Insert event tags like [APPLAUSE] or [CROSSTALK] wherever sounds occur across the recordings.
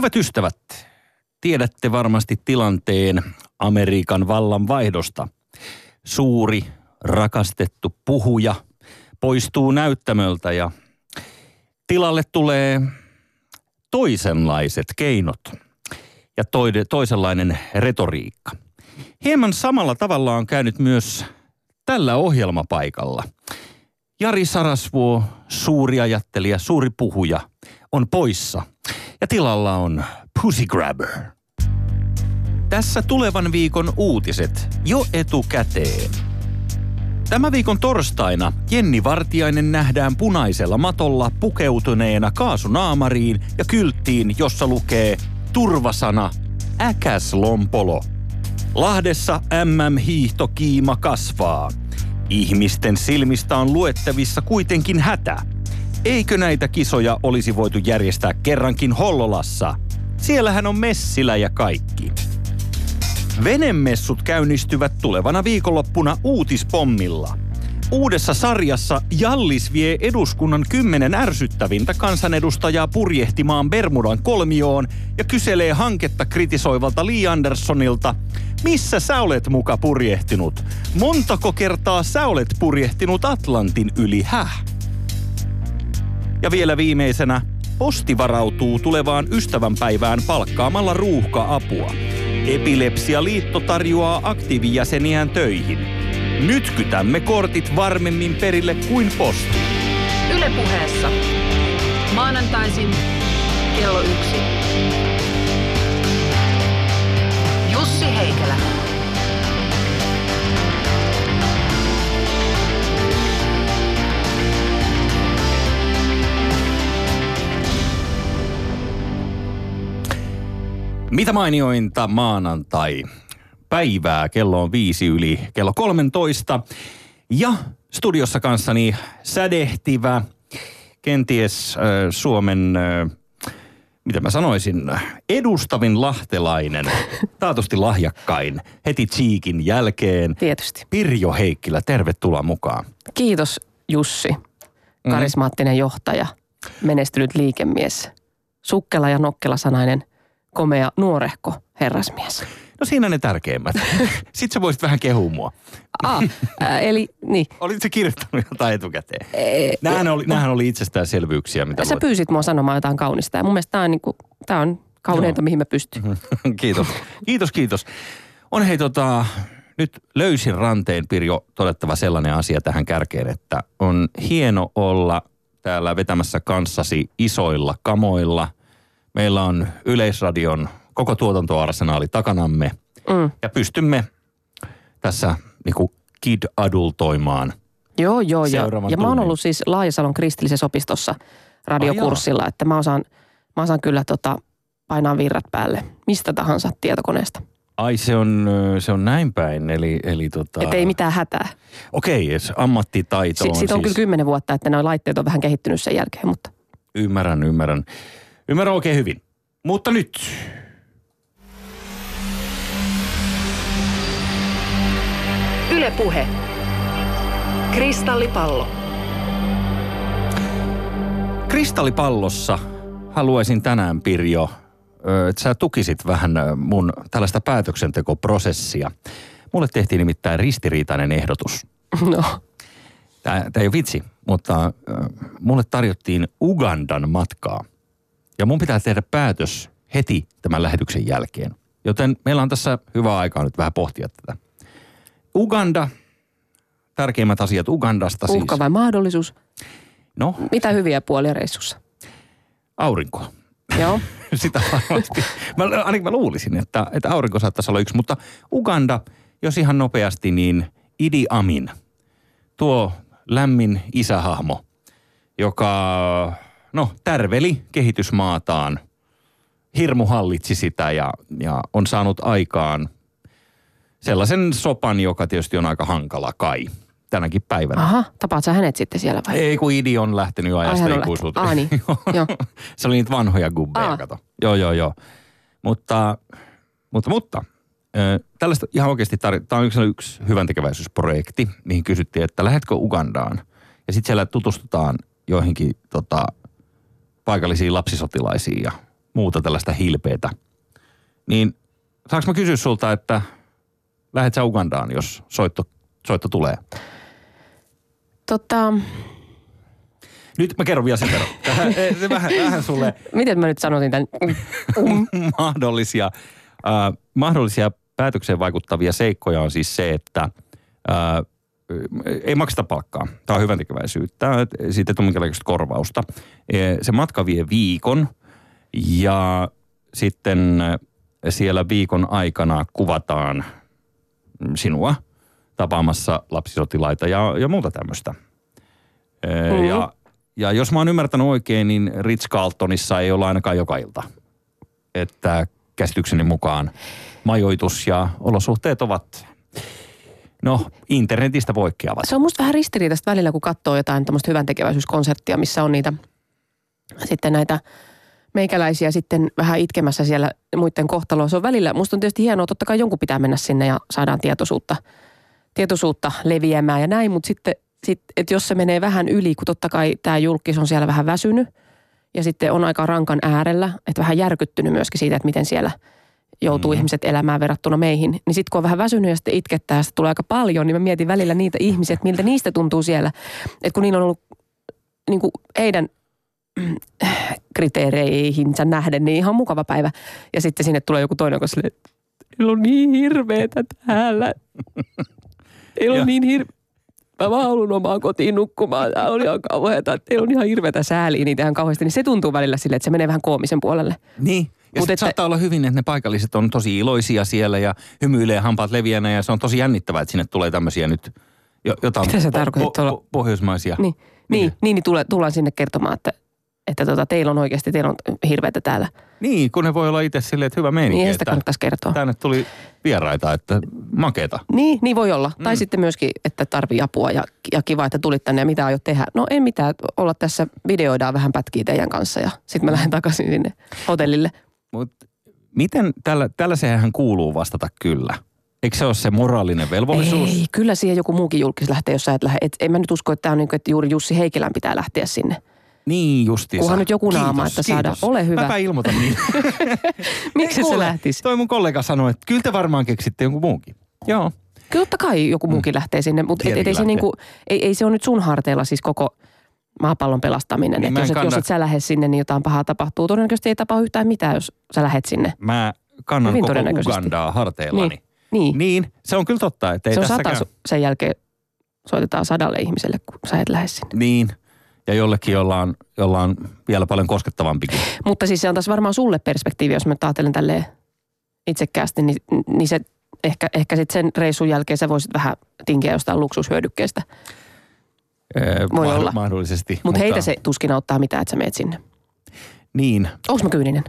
Hyvät ystävät, tiedätte varmasti tilanteen Amerikan vallan vaihdosta. Suuri, rakastettu puhuja poistuu näyttämöltä ja tilalle tulee toisenlaiset keinot ja toide, toisenlainen retoriikka. Hieman samalla tavalla on käynyt myös tällä ohjelmapaikalla. Jari Sarasvuo, suuri ajattelija, suuri puhuja, on poissa. Ja tilalla on Pussy Grabber. Tässä tulevan viikon uutiset jo etukäteen. Tämä viikon torstaina Jenni Vartiainen nähdään punaisella matolla pukeutuneena kaasunaamariin ja kylttiin, jossa lukee turvasana äkäslompolo. Lahdessa MM-hiihtokiima kasvaa. Ihmisten silmistä on luettavissa kuitenkin hätä. Eikö näitä kisoja olisi voitu järjestää kerrankin Hollolassa? Siellähän on messilä ja kaikki. Venemessut käynnistyvät tulevana viikonloppuna uutispommilla. Uudessa sarjassa Jallis vie eduskunnan kymmenen ärsyttävintä kansanedustajaa purjehtimaan Bermudan kolmioon ja kyselee hanketta kritisoivalta Lee Andersonilta, missä sä olet muka purjehtinut? Montako kertaa sä olet purjehtinut Atlantin yli, häh? Ja vielä viimeisenä, Posti varautuu tulevaan ystävänpäivään palkkaamalla ruuhka-apua. Epilepsia-liitto tarjoaa aktiivijäseniään töihin. Nyt kytämme kortit varmemmin perille kuin posti. Ylepuheessa maanantaisin kello yksi. Jussi Heikelä. Mitä mainiointa maanantai? Päivää, kello on viisi yli kello 13. Ja studiossa kanssani sädehtivä, kenties äh, Suomen, äh, mitä mä sanoisin, edustavin lahtelainen, [LAUGHS] taatusti lahjakkain, heti Cheekin jälkeen. Tietysti. Pirjo Heikkilä, tervetuloa mukaan. Kiitos Jussi, karismaattinen johtaja, menestynyt liikemies, sukkela ja nokkela sanainen, komea nuorehko herrasmies. No siinä ne tärkeimmät. [LAUGHS] Sitten sä voisit vähän kehua mua. Ah, ää, eli niin. Olitko kirjoittanut jotain etukäteen? Nämähän oli, nämähän oli itsestäänselvyyksiä, mitä Sä luet. pyysit mua sanomaan jotain kaunista ja mun mielestä tämä on, niinku, tää on kauneinta, Joo. mihin mä pystyn. [LAUGHS] kiitos. Kiitos, kiitos. On hei tota, nyt löysin ranteen Pirjo todettava sellainen asia tähän kärkeen, että on hieno olla täällä vetämässä kanssasi isoilla kamoilla. Meillä on Yleisradion koko tuotantoarsenaali takanamme Mm. ja pystymme tässä niinku kid-adultoimaan. Joo, joo, joo. Ja mä oon tunnin. ollut siis Laajasalon kristillisessä opistossa radiokurssilla, että mä osaan, mä osaan kyllä tota, painaa virrat päälle mistä tahansa tietokoneesta. Ai se on, se on näin päin, eli, eli tota... Että ei mitään hätää. Okei, okay, ammattitaito on Si- siitä on siis... kyllä kymmenen vuotta, että nuo laitteet on vähän kehittynyt sen jälkeen, mutta Ymmärrän, ymmärrän. Ymmärrän oikein hyvin. Mutta nyt. Ylepuhe. Kristallipallo. Kristallipallossa haluaisin tänään, Pirjo, että sä tukisit vähän mun tällaista päätöksentekoprosessia. Mulle tehtiin nimittäin ristiriitainen ehdotus. no, Tämä ei ole vitsi, mutta mulle tarjottiin Ugandan matkaa. Ja mun pitää tehdä päätös heti tämän lähetyksen jälkeen. Joten meillä on tässä hyvä aikaa nyt vähän pohtia tätä. Uganda, tärkeimmät asiat Ugandasta uhka siis. vai mahdollisuus? No, Mitä hyviä puolia reissussa? aurinko. Joo. [LAUGHS] Sitä varmasti. Mä, ainakin mä luulisin, että, että aurinko saattaisi olla yksi. Mutta Uganda, jos ihan nopeasti, niin Idi Amin. Tuo lämmin isähahmo, joka, no, tärveli kehitysmaataan. Hirmu hallitsi sitä ja, ja on saanut aikaan sellaisen sopan, joka tietysti on aika hankala kai tänäkin päivänä. Aha, tapaat sä hänet sitten siellä vai? Ei, kun Idi on lähtenyt ajasta on ikuisuuteen. Ah, niin. [LAUGHS] Joo. Se oli niitä vanhoja gubbeja, Aa. kato. Joo, joo, joo. Mutta, mutta, mutta tällaista ihan oikeasti, tar- tämä on yksi, yksi hyvän tekeväisyysprojekti, mihin kysyttiin, että lähetkö Ugandaan? Ja sitten siellä tutustutaan joihinkin tota, paikallisiin lapsisotilaisiin ja muuta tällaista hilpeetä. Niin saanko mä kysyä sulta, että lähdet sä Ugandaan, jos soitto, soitto tulee? Tota, Nyt mä kerron vielä sen verran. [LAUGHS] Vähän, eh, vähän, vähän sulle miten mä nyt sanoisin tämän? [LAUGHS] mahdollisia, äh, mahdollisia päätökseen vaikuttavia seikkoja on siis se, että äh, ei makseta palkkaa. Tämä on hyvän tekeväisyyttä. Siitä ei tule minkäänlaista korvausta. Eh, Se matka vie viikon ja sitten siellä viikon aikana kuvataan sinua tapaamassa lapsisotilaita ja, ja muuta tämmöistä. Mm-hmm. Ja, ja jos mä oon ymmärtänyt oikein, niin Ritz-Carltonissa ei olla ainakaan joka ilta. Että käsitykseni mukaan majoitus ja olosuhteet ovat, no, internetistä poikkeavat. Se on musta vähän ristiriitaista välillä, kun katsoo jotain tämmöistä hyvän tekeväisyyskonserttia, missä on niitä sitten näitä meikäläisiä sitten vähän itkemässä siellä muiden kohtaloa. Se on välillä, musta on tietysti hienoa, totta kai jonkun pitää mennä sinne ja saadaan tietoisuutta, tietoisuutta leviämään ja näin, mutta sitten, sit, että jos se menee vähän yli, kun totta kai tämä julkis on siellä vähän väsynyt ja sitten on aika rankan äärellä, että vähän järkyttynyt myöskin siitä, että miten siellä joutuu mm. ihmiset elämään verrattuna meihin. Niin sitten kun on vähän väsynyt ja sitten itkettää ja sitä tulee aika paljon, niin mä mietin välillä niitä ihmisiä, että miltä niistä tuntuu siellä. Että kun niillä on ollut niin kuin heidän kriteereihinsä nähden, niin ihan mukava päivä. Ja sitten sinne tulee joku toinen, joka teillä on niin hirveetä täällä. Joo. on niin hirveä. Mä vaan haluan omaan kotiin nukkumaan. Tää on ihan kauheata. Teillä on ihan hirveätä sääliä niitä ihan kauheasti. Niin se tuntuu välillä silleen, että se menee vähän koomisen puolelle. Niin. Ja Mut että- saattaa olla hyvin, että ne paikalliset on tosi iloisia siellä ja hymyilee hampaat leviänä ja se on tosi jännittävää, että sinne tulee tämmöisiä nyt jo- jotain Mitä sä tarkoitat tuolla? pohjoismaisia. Niin, niin, niin, niin tullaan sinne kertomaan, että, että tota, teillä on oikeasti, teillä on hirveätä täällä. Niin, kun ne voi olla itse silleen, että hyvä meininki. Niin, sitä kannattaisi kertoa. tänne tuli vieraita, että makeeta. Niin, niin voi olla. Mm. Tai sitten myöskin, että tarvii apua ja, ja kiva, että tulit tänne ja mitä aiot tehdä. No ei mitään, olla tässä, videoidaan vähän pätkiä teidän kanssa ja sitten mä lähden takaisin sinne hotellille. Mut miten tällä, tällaiseenhan kuuluu vastata kyllä? Eikö se ole se moraalinen velvollisuus? Ei, kyllä siihen joku muukin julkis lähtee, jos sä et lähde. Et, en mä nyt usko, että, tää on niin kuin, että juuri Jussi Heikelän pitää lähteä sinne. Niin justiinsa. Kunhan nyt joku Kiitos, naama, että saadaan- kiitos. ole hyvä. Mäpä ilmoitan niin. [LAUGHS] Miksi se lähtisi? Toi mun kollega sanoi, että kyllä te varmaan keksitte jonkun muunkin. Joo. Kyllä totta kai joku muukin lähtee sinne, mutta et, et, ei, se niinku, ei, ei se ole nyt sun harteilla siis koko maapallon pelastaminen. Niin Niin en jos, et, jos et sä lähde sinne, niin jotain pahaa tapahtuu. Todennäköisesti ei tapahdu yhtään mitään, jos sä lähet sinne. Mä kannan Hyvin koko. Ugandaa harteillani. Niin. Niin, Niin, se on kyllä totta, että ei se on sata, tässäkään... sen jälkeen soitetaan sadalle ihmiselle, kun sä et lähde sinne. Niin, ja jollekin, jolla on, jolla on vielä paljon koskettavampikin. Mutta siis se on taas varmaan sulle perspektiivi, jos mä ajattelen tälleen itsekkäästi, niin, niin se ehkä, ehkä sitten sen reissun jälkeen sä voisit vähän tinkiä jostain luksushyödykkeestä. Öö, Voi mahd- olla. Mahdollisesti. Mutta Mut heitä se tuskin auttaa mitään, että sä meet sinne. Niin. Onko mä kyyninen?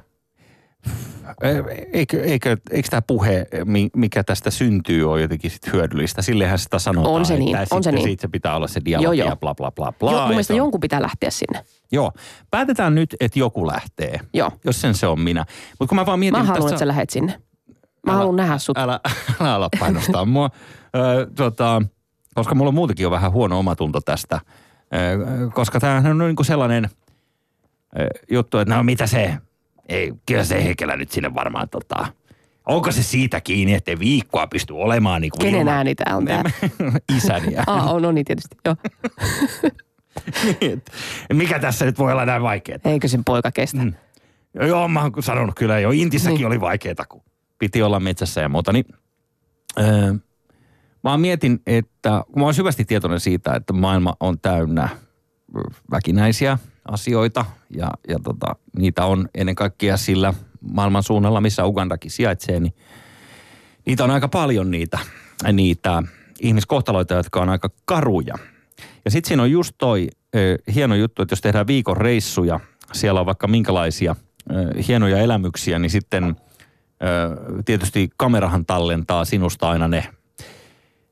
Eikö, eikö, eikö tämä puhe, mi- mikä tästä syntyy, ole jotenkin sit hyödyllistä? Sillehän sitä sanotaan, On se niin, että on se niin. siitä se pitää olla se dialogi Joo, joo. ja bla bla bla bla. Jo, ja mun mielestä on- jonkun pitää lähteä sinne. Joo. Päätetään nyt, että joku lähtee. Joo. Jos sen se on minä. Mutta kun mä vaan mietin... Mä haluan, tässä- että sä lähet sinne. Mä Älä- haluan nähdä sut. Älä, älä ala painostaa mua. [LAUGHS] Ö, tota, koska mulla on muutenkin jo vähän huono omatunto tästä. Ö, koska tämähän on niin kuin sellainen juttu, että no mitä se, ei, kyllä se Heikelä nyt sinne varmaan tota, onko se siitä kiinni, ettei viikkoa pysty olemaan niin kuin Kenen ilman- ääni tää on tää? [LAUGHS] Isäni ääni. Aa, on, on niin tietysti. Joo. [LAUGHS] Et Mikä tässä nyt voi olla näin vaikeaa? Eikö sen poika kestä? Mm. Joo, mä oon sanonut kyllä jo. Intissäkin Niin. oli vaikeeta, kun piti olla metsässä ja muuta. Niin, öö, mä mietin, että kun mä oon syvästi tietoinen siitä, että maailma on täynnä väkinäisiä asioita ja, ja tota, niitä on ennen kaikkea sillä maailman suunnalla, missä Ugandakin sijaitsee, niin niitä on aika paljon niitä, niitä ihmiskohtaloita, jotka on aika karuja. Ja sitten siinä on just toi ö, hieno juttu, että jos tehdään viikon reissuja, siellä on vaikka minkälaisia ö, hienoja elämyksiä, niin sitten ö, tietysti kamerahan tallentaa sinusta aina ne,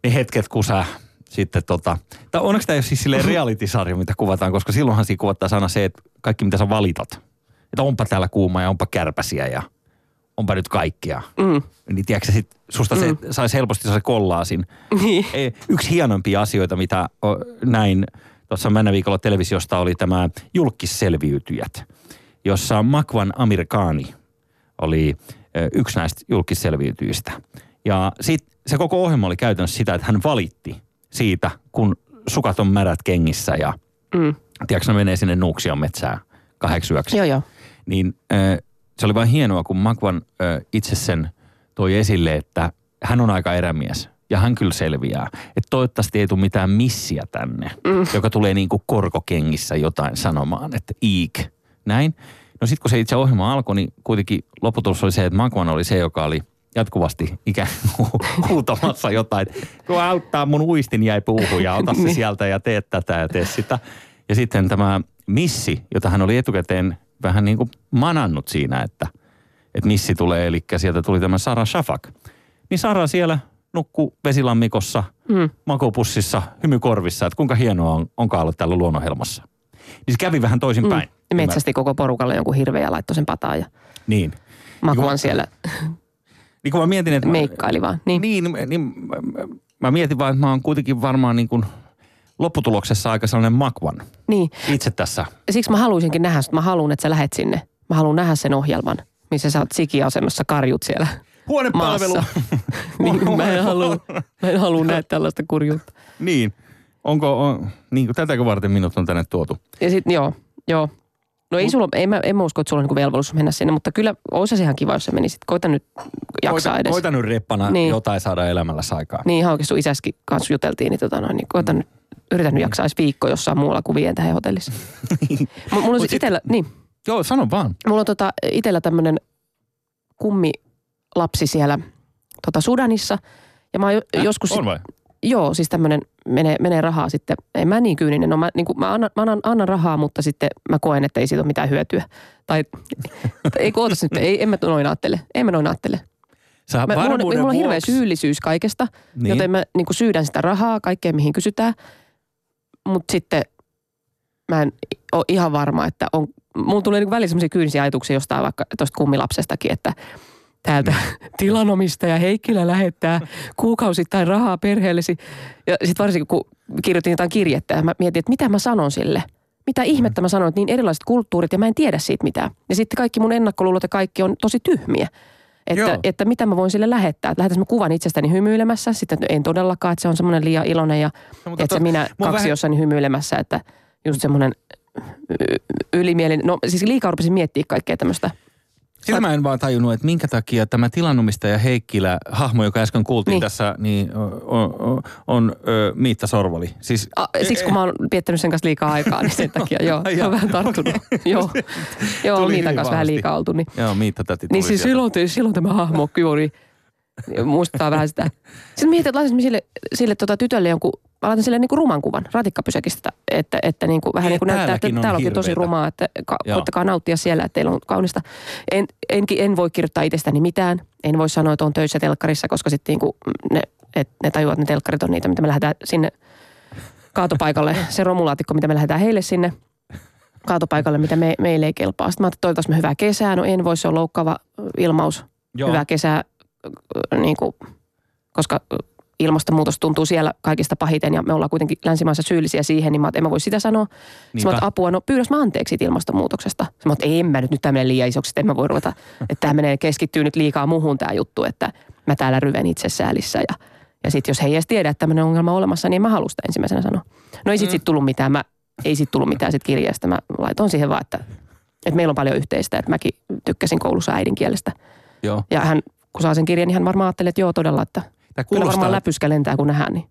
ne hetket, kun sä sitten tota, tai onneksi tämä ei ole siis silleen [LAUGHS] reality-sarja, mitä kuvataan, koska silloinhan siinä kuvataan aina se, että kaikki mitä sä valitat. Että onpa täällä kuuma ja onpa kärpäsiä ja onpa nyt kaikkea. Mm. Niin tiedätkö, sit susta se saisi helposti se kollaasin. Niin. Yksi hienompia asioita, mitä näin tuossa mennä viikolla televisiosta oli tämä julkisselviytyjät. jossa Makvan Amerikaani oli yksi näistä julkisselviytyjistä. Ja sit, se koko ohjelma oli käytännössä sitä, että hän valitti siitä, kun sukat on märät kengissä ja Mm. tiedätkö, ne menee sinne Nuuksion metsään kahdeksi yöksi. Joo, joo. Niin se oli vain hienoa, kun Makvan ö, itse sen toi esille, että hän on aika erämies ja hän kyllä selviää. Että toivottavasti ei tule mitään missiä tänne, mm. joka tulee niin kuin korkokengissä jotain sanomaan, että iik, näin. No sitten kun se itse ohjelma alkoi, niin kuitenkin lopputulos oli se, että Makvan oli se, joka oli jatkuvasti ikään kuin [LAUGHS] huutamassa jotain. Kun auttaa mun uistin jäi puuhun ja ota se Niin. sieltä ja tee tätä ja tee sitä. Ja sitten tämä missi, jota hän oli etukäteen vähän niin kuin manannut siinä, että, että missi tulee, eli sieltä tuli tämä Sara Shafak. Niin Sara siellä nukkuu vesilammikossa, Mm. makupussissa, hymykorvissa, että kuinka hienoa on, onkaan olla täällä luonnonhelmassa. Niin se kävi vähän toisinpäin. Mm. Metsästi koko porukalle jonkun hirveä ja laittoi sen pataan ja Niin. Makuan siellä Niin kun mä mietin, että... meikkaili vaan. Niin. Niin, niin mä, mä- mietin vaan, että mä oon kuitenkin varmaan niin kuin lopputuloksessa aika sellainen makvan niin. itse tässä. Siksi mä haluaisinkin nähdä, että mä haluan, että sä lähet sinne. Mä haluan nähdä sen ohjelman, missä sä oot sikiasennossa karjut siellä Huonepalvelu. [LAUGHS] niin, mä en halua, mä en halua nähdä tällaista kurjuutta. niin. Onko, on, niin kuin tätäkö varten minut on tänne tuotu? Ja sit, joo, joo. No ei sulla, ei mä, en mä usko, että sulla on niinku velvollisuus mennä sinne, mutta kyllä olisi se ihan kiva, jos sä menisit. Koita nyt jaksaa koita, edes. Koita nyt reppana niin. Jotain saada elämällä aikaa. Niin ihan oikein sun isäskin kanssa juteltiin, niin, tota noin, niin koita nyt, yritä nyt jaksaa edes viikko jossain muualla kuin vien tähän hotellissa. [LAUGHS] M- mulla on sit- itellä, niin, Joo, sano vaan. mulla on tota, itellä tämmönen kummilapsi siellä tota Sudanissa. Ja mä oon jo, joskus... On vai? Joo, siis tämmöinen menee, menee rahaa sitten. En mä niin kyyninen. No mä, niin mä, annan, mä annan, annan, rahaa, mutta sitten mä koen, että ei siitä ole mitään hyötyä. Tai [LAUGHS] ei kootas nyt, ei, en mä noin ajattele. En mä noin ajattele. Sä Mä, mulla, on, mulla on hirveä syyllisyys kaikesta, Niin. joten mä niin syydän sitä rahaa kaikkeen, mihin kysytään. Mutta sitten mä en ole ihan varma, että on, mulla tulee niin välillä sellaisia kyynisiä ajatuksia jostain vaikka tuosta kummilapsestakin, että täältä [LAUGHS] tilanomistaja Heikkilä lähettää kuukausittain rahaa perheellesi. Ja sitten varsinkin kun kirjoitin jotain kirjettä ja mä mietin, että mitä mä sanon sille. Mitä ihmettä mä sanon, että niin erilaiset kulttuurit ja mä en tiedä siitä mitään. Ja sitten kaikki mun ennakkoluulot ja kaikki on tosi tyhmiä. Joo. Että, että mitä mä voin sille lähettää. Että lähetäis mä kuvan itsestäni hymyilemässä. Sitten en todellakaan, että se on semmoinen liian iloinen ja No, että se minä mun kaksiossani hymyilemässä. Että just semmoinen ylimielinen. No siis liikaa rupesin miettiä kaikkea tämmöistä. Sitä mä en vaan tajunnut, että minkä takia tämä tilanomistaja Heikkilä, hahmo, joka äsken kuultiin niin. Niin. tässä, niin on, on, on ö, Miitta Sorvali. Siis, A, siksi kun mä oon viettänyt sen kanssa liikaa aikaa, niin sen takia joo, [LAUGHS] jaa. on vähän tarttunut. [LAUGHS] joo, joo Tuli Miitan hyvin kanssa vähän liikaa oltu. Niin, joo, Miitta täti tuli niin siis silloin, silloin tämä hahmo kyllä oli, muistuttaa vähän sitä. Sitten mietin, että laitan sille, sille tota tytölle jonkun, mä laitan sille niinku ruman kuvan ratikkapysäkistä, että, että niinku, vähän Niin, niin kuin näyttää, että on täällä onkin tosi rumaa, että ka, Joo. koittakaa nauttia siellä, että teillä on kaunista. En, en, en voi kirjoittaa itsestäni mitään, en voi sanoa, että on töissä telkkarissa, koska sitten niinku ne, et, ne tajuavat, että ne telkkarit on niitä, mitä me lähdetään sinne kaatopaikalle, [LAUGHS] se romulaatikko, mitä me lähdetään heille sinne kaatopaikalle, mitä me, meille ei kelpaa. Sitten mä ajattelin, että me hyvää kesää. No en voi, se on loukkaava ilmaus. Joo. Hyvää kesää, niin kuin, koska ilmastonmuutos tuntuu siellä kaikista pahiten ja me ollaan kuitenkin länsimaissa syyllisiä siihen, niin mä en mä voi sitä sanoa. Mä Niinpä. ajattelin, apua, no pyydäs mä anteeksi siitä ilmastonmuutoksesta. Sitten mä en mä nyt, nyt tämä menee liian isoksi, että en mä voi ruveta, että tämä menee, keskittyy nyt liikaa muuhun tämä juttu, että mä täällä ryven itsesäälissä ja ja sitten jos he ei edes tiedä, että tämmöinen ongelma on olemassa, niin en mä halua sitä ensimmäisenä sanoa. No ei sit, Mm. sit tullut mitään. Mä, ei sit tullut mitään sit kirjeestä. Mä laitoin siihen vaan, että, että meillä on paljon yhteistä. Että mäkin tykkäsin koulussa äidinkielestä. Joo. Ja hän, kun saa sen kirjan, niin hän varmaan ajattelee, että joo todella, että Tämä kyllä kuulostaa, varmaan läpyskä lentää, kun nähdään. Niin.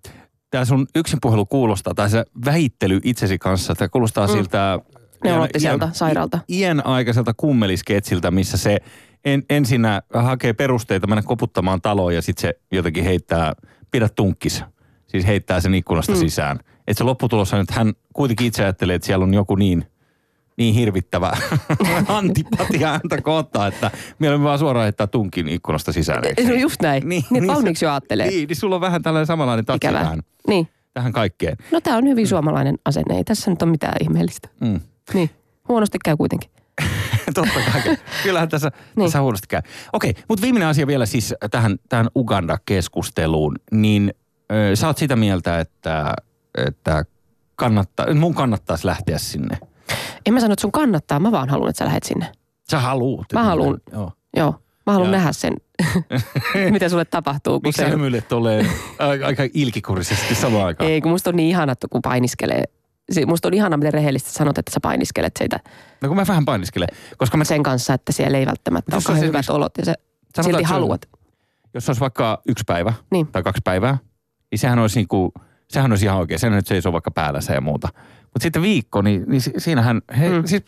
tämä sun yksin puhelu kuulostaa, tai se väittely itsesi kanssa, tämä kuulostaa mm. siltä... Neurottiselta, iän- sairaalta. Iän aikaiselta kummelisketsiltä, missä se en, ensinnä hakee perusteita mennä koputtamaan taloon ja sitten se jotenkin heittää, pidä tunkkis. Siis heittää sen ikkunasta mm. sisään. Että se lopputulos on, että hän kuitenkin itse ajattelee, että siellä on joku niin, niin hirvittävä [LAUGHS] antipatia häntä kohtaan, että mieluummin vaan suoraan heittää tunkin ikkunasta sisään. eikö No niin? just näin. Niin, niin valmiiksi jo ajattelee. Niin, niin sulla on vähän tällainen samanlainen tatsi tähän, Niin. tähän kaikkeen. No tämä on hyvin suomalainen asenne. Ei tässä nyt ole mitään ihmeellistä. Mm. Niin. Huonosti käy kuitenkin. [LAUGHS] Totta kai. Kyllähän tässä, Niin. tässä huonosti käy. Okei, mutta viimeinen asia vielä siis tähän, tähän Uganda-keskusteluun. Niin ö, sä oot sitä mieltä, että, että kannattaa, mun kannattaisi lähteä sinne. En mä sano, että sun kannattaa, mä vaan haluan, että sä lähet sinne. Sä haluut. Mä haluun. Joo. Joo, mä haluan nähdä sen, [LAUGHS] mitä sulle tapahtuu. Miksi sä hymyilet tolleen [LAUGHS] aika, ilkikurisesti samaan aikaan? ei, kun musta on niin ihana, että kun painiskelee. Se, musta on ihana, miten rehellisesti sanot, että sä painiskelet siitä No kun mä vähän painiskelen, koska mä, sen kanssa, että siellä ei välttämättä ole hyvät esimerkiksi- olot ja sä Sanotaan, silti että se haluat. jos olisi vaikka yksi päivä Niin. tai kaksi päivää, niin sehän olisi, niinku, sehän olisi ihan oikein. Sehän nyt seisoo vaikka päällänsä ja muuta. Mutta sitten viikko, niin, niin si- siinähän, he, Mm. siis,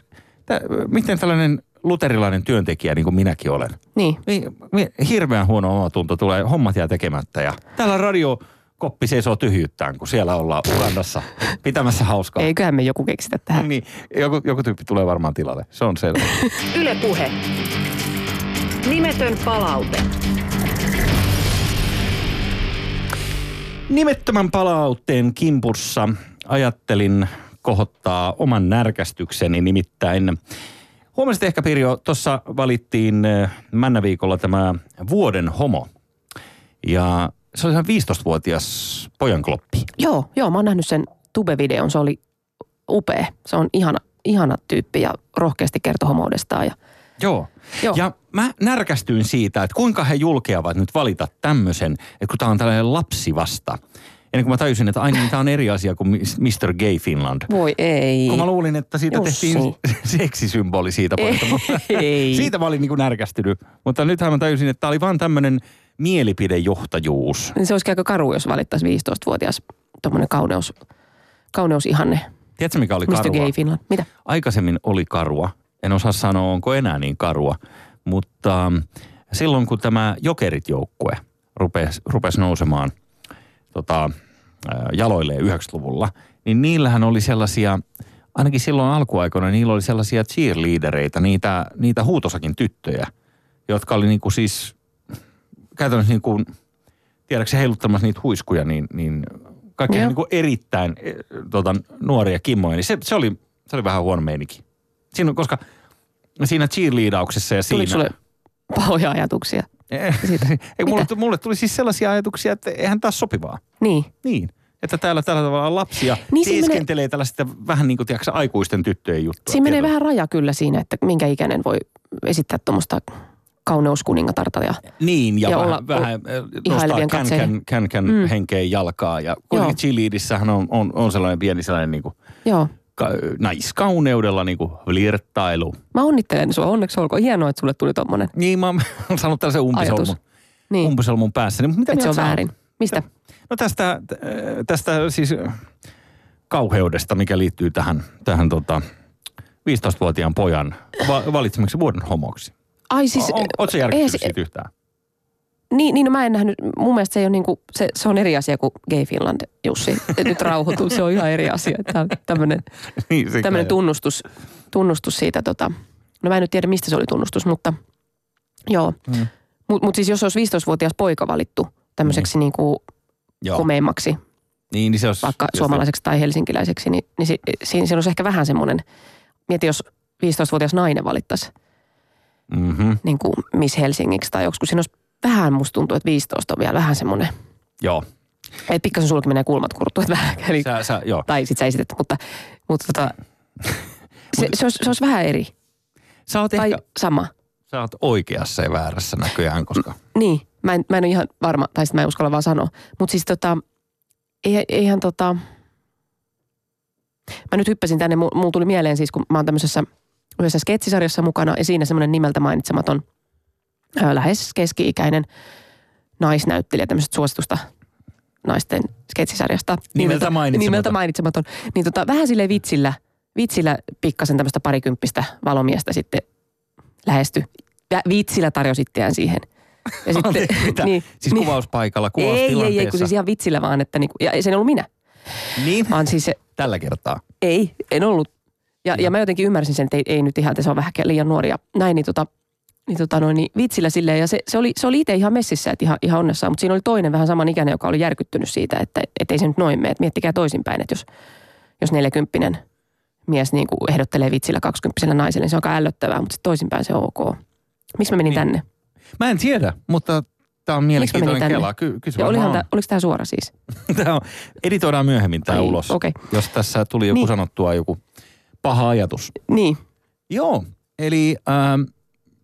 tä, miten tällainen luterilainen työntekijä, niin kuin minäkin olen, Niin. niin hirveän huono omatunto tulee, hommat jää tekemättä ja täällä radio koppi seisoo tyhjyttään, kun siellä ollaan Ugandassa pitämässä hauskaa. Eiköhän me joku keksitä tähän. Niin, joku, joku tyyppi tulee varmaan tilalle, se on selvä. [LAUGHS] Yle Puhe. Nimetön palaute. Nimettömän palautteen kimpussa ajattelin kohottaa oman närkästykseni, nimittäin huomasit ehkä Pirjo, tuossa valittiin Männäviikolla tämä vuoden homo. Ja se oli ihan 15-vuotias pojankloppi. Joo, joo, mä oon nähnyt sen tube-videon, se oli upea. Se on ihana, ihana tyyppi ja rohkeasti kertoi homoudestaan. Ja, Joo. Joo. Ja mä närkästyin siitä, että kuinka he julkeavat nyt valita tämmöisen, että kun tämä on tällainen lapsi vasta. Ennen kuin mä tajusin, että aina tämä on eri asia kuin Mr. Gay Finland. voi ei. Kun mä luulin, että siitä Jussi. tehtiin seksisymboli siitä mutta Ei. [LAUGHS] siitä mä olin niin kuin närkästynyt. Mutta nythän mä tajusin, että tämä oli vaan tämmöinen mielipidejohtajuus. Niin se olisi aika karu, jos valittaisi 15-vuotias tuommoinen kauneus, kauneusihanne. Tiedätkö, mikä oli Mr. karua? Gay Finland. Mitä? Aikaisemmin oli karua. En osaa sanoa, onko enää niin karua. Mutta ähm, silloin, kun tämä Jokerit-joukkue rupesi, rupesi nousemaan tota, jaloilleen 90-luvulla, niin niillähän oli sellaisia, ainakin silloin alkuaikoina, niillä oli sellaisia cheerleadereita, niitä, niitä huutosakin tyttöjä, jotka oli niinku siis käytännössä niin kuin, tiedätkö heiluttamassa niitä huiskuja, niin, niin kaikki Joo. niin kuin erittäin eh, tota, nuoria kimmoja, niin se, se, oli, se oli vähän huono meininki. Siinä, koska siinä cheerleadauksessa ja Tuliko siinä... sulle pahoja ajatuksia? Siitä? [LAUGHS] Ei, mulle, Mitä? mulle tuli siis sellaisia ajatuksia, että eihän taas sopivaa. Niin. Niin. Että täällä tällä tavalla lapsia Niin teeskentelee tällaista vähän niin kuin tiedätkö, aikuisten tyttöjen juttua. Siinä menee vähän raja kyllä siinä, että minkä ikäinen voi esittää tuommoista kauneuskuningatarta. Ja, Niin, ja, Ja vähän, olla vähän äh, nostaa ihailevien kän, katseiden. kän, kän, kän Mm. henkeen jalkaa. Ja kuitenkin cheerleadissähän on, on, on sellainen pieni sellainen niin kuin, joo. Ka, naiskauneudella niin kuin flirttailu. Mä onnittelen sua. Onneksi olkoon. Hienoa, että sulle tuli tommonen Niin mä oon [LAUGHS] saanut tällaisen umpisolmun. Niin, umpisolmun päässä. Niin, mitä että se on väärin. Mistä? No tästä, t- tästä siis äh, kauheudesta, mikä liittyy tähän, tähän tota 15-vuotiaan pojan va- valitsemiseksi vuoden homoksi. Ai siis... on, eihän järkyttynyt siitä yhtään? Niin, niin no mä en nähnyt, mun mielestä se, ei ole niinku, se, se on eri asia kuin Gay Finland, Jussi. Et nyt rauhoitu, se on ihan eri asia. Tämä tämmöinen [LAUGHS] niin, tunnustus, tunnustus siitä, tota, no mä en nyt tiedä mistä se oli tunnustus, mutta joo. Mm. Mutta mut siis jos olisi 15-vuotias poika valittu tämmöiseksi niin. niinku Joo. komeimmaksi, Niin, niin se olisi, vaikka suomalaiseksi tai helsinkiläiseksi, niin, niin si, siinä, siinä olisi ehkä vähän semmoinen, mieti jos 15-vuotias nainen valittaisi Mhm, niin kuin Miss Helsingiksi tai joskus, siinä olisi vähän musta tuntuu, että 15 on vielä vähän semmoinen, Joo. että pikkasen sulki menee kulmat kurttu, että vähän, eli, Sä, sä, joo. tai sit sä esitet, mutta, mutta tota, [LAUGHS] se, se, olisi, se olisi vähän eri Sä oot, tai ehkä, sama. sä oot oikeassa ja väärässä näköjään, koska... Niin, mä en, mä en ole ihan varma, tai sitten mä en uskalla vaan sanoa. Mutta siis tota, ei, eihän tota, mä nyt hyppäsin tänne, mu- mulla tuli mieleen siis, kun mä oon tämmöisessä yhdessä sketsisarjassa mukana, ja siinä semmoinen nimeltä mainitsematon, lähes keski-ikäinen naisnäyttelijä tämmöisestä suositusta naisten sketsisarjasta. Nimeltä tota- mainitsematon. Nimeltä mainitsematon. Niin tota, vähän sille vitsillä, vitsillä pikkasen tämmöistä parikymppistä valomiestä sitten lähesty. Ja vitsillä tarjosi itseään siihen. Ja [LAUGHS] Anteeksi, mitä? siis kuvauspaikalla, ei, ei, kuvaustilanteessa. ei, kun siis ihan vitsillä vaan, että niinku, ja se ei ollut minä, Niin, vaan siis se, tällä kertaa. ei, en ollut. Ja, ja mä jotenkin ymmärsin sen, että ei, ei nyt ihan, että se on vähän liian nuoria. Näin, niin, tota, niin, tota noin, niin vitsillä silleen. Ja se, se oli, se oli itse ihan messissä, että ihan, ihan onnessaan. Mutta siinä oli toinen vähän saman ikäinen, joka oli järkyttynyt siitä, että et ei se nyt noin mene. Että miettikää toisinpäin, että jos, jos 40 mies niin kuin ehdottelee vitsillä 20 naiselle, niin se on aika ällöttävää, mutta toisinpäin se on ok. Miksi mä menin Niin. tänne? Mä en tiedä, mutta tämä on mielenkiintoinen kela. Ky- Ja olihan tää, oliko tämä suora siis? [LAUGHS] Tämä on, editoidaan myöhemmin tämä ulos. okei. Jos tässä tuli joku Niin. sanottua joku paha ajatus. Niin. Joo, eli ähm,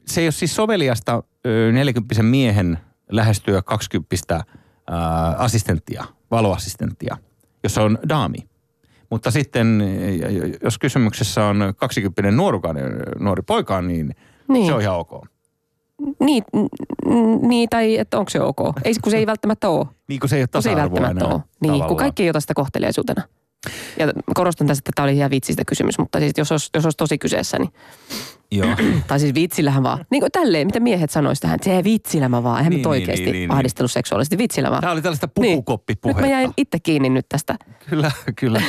se ei ole siis soveliasta ö, 40 miehen lähestyä 20 äh, assistenttia, valoassistenttia, jos on daami. Mutta sitten, jos kysymyksessä on 20 nuorukainen nuori poika, niin, niin. Se on ihan ok. Niin, niin, tai että onko se ok? Ei, kun se ei välttämättä ole. [LAUGHS] Niin kuin se ei ole Kun se ei välttämättä ole. Niin, kun kaikki ei ota sitä kohteliaisuutena. Ja korostan tässä, että tämä oli ihan vitsistä kysymys, mutta siis jos olisi, jos olisi tosi kyseessä, niin, Joo. [CLEARS THROAT] tai siis vitsillähän vaan. Niin kuin tälleen, mitä miehet sanoisivat tähän, että se vitsillä mä vaan, eihän Niin, niin, niin, oikeasti niin, niin, niin, niin, ahdistellut seksuaalisesti, vitsillä vaan. Tämä oli tällaista Niin. pukukoppipuhetta. Nyt mä jäin itse kiinni nyt tästä, Kyllä, kyllä.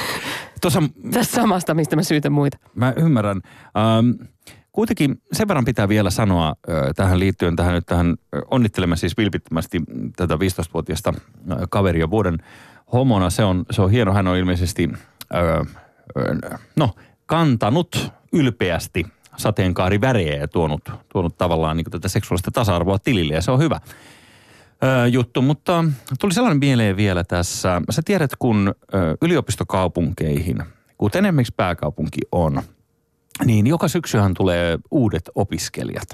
Tuossa tästä samasta, mistä mä syytän muita. Mä ymmärrän. Ähm, kuitenkin sen verran pitää vielä sanoa äh, tähän liittyen, tähän nyt tähän äh, onnittelemme siis vilpittömästi tätä 15-vuotiaista äh, kaveria vuoden homona. Se on, se on hieno, hän on ilmeisesti äh, äh, no, kantanut ylpeästi sateenkaarivärejä ja tuonut, tuonut tavallaan niin tätä seksuaalista tasa-arvoa tilille ja se on hyvä ö, juttu, mutta tuli sellainen mieleen vielä tässä. Sä tiedät, kun ö, yliopistokaupunkeihin, kuten esimerkiksi pääkaupunki on, niin joka syksyhän tulee uudet opiskelijat.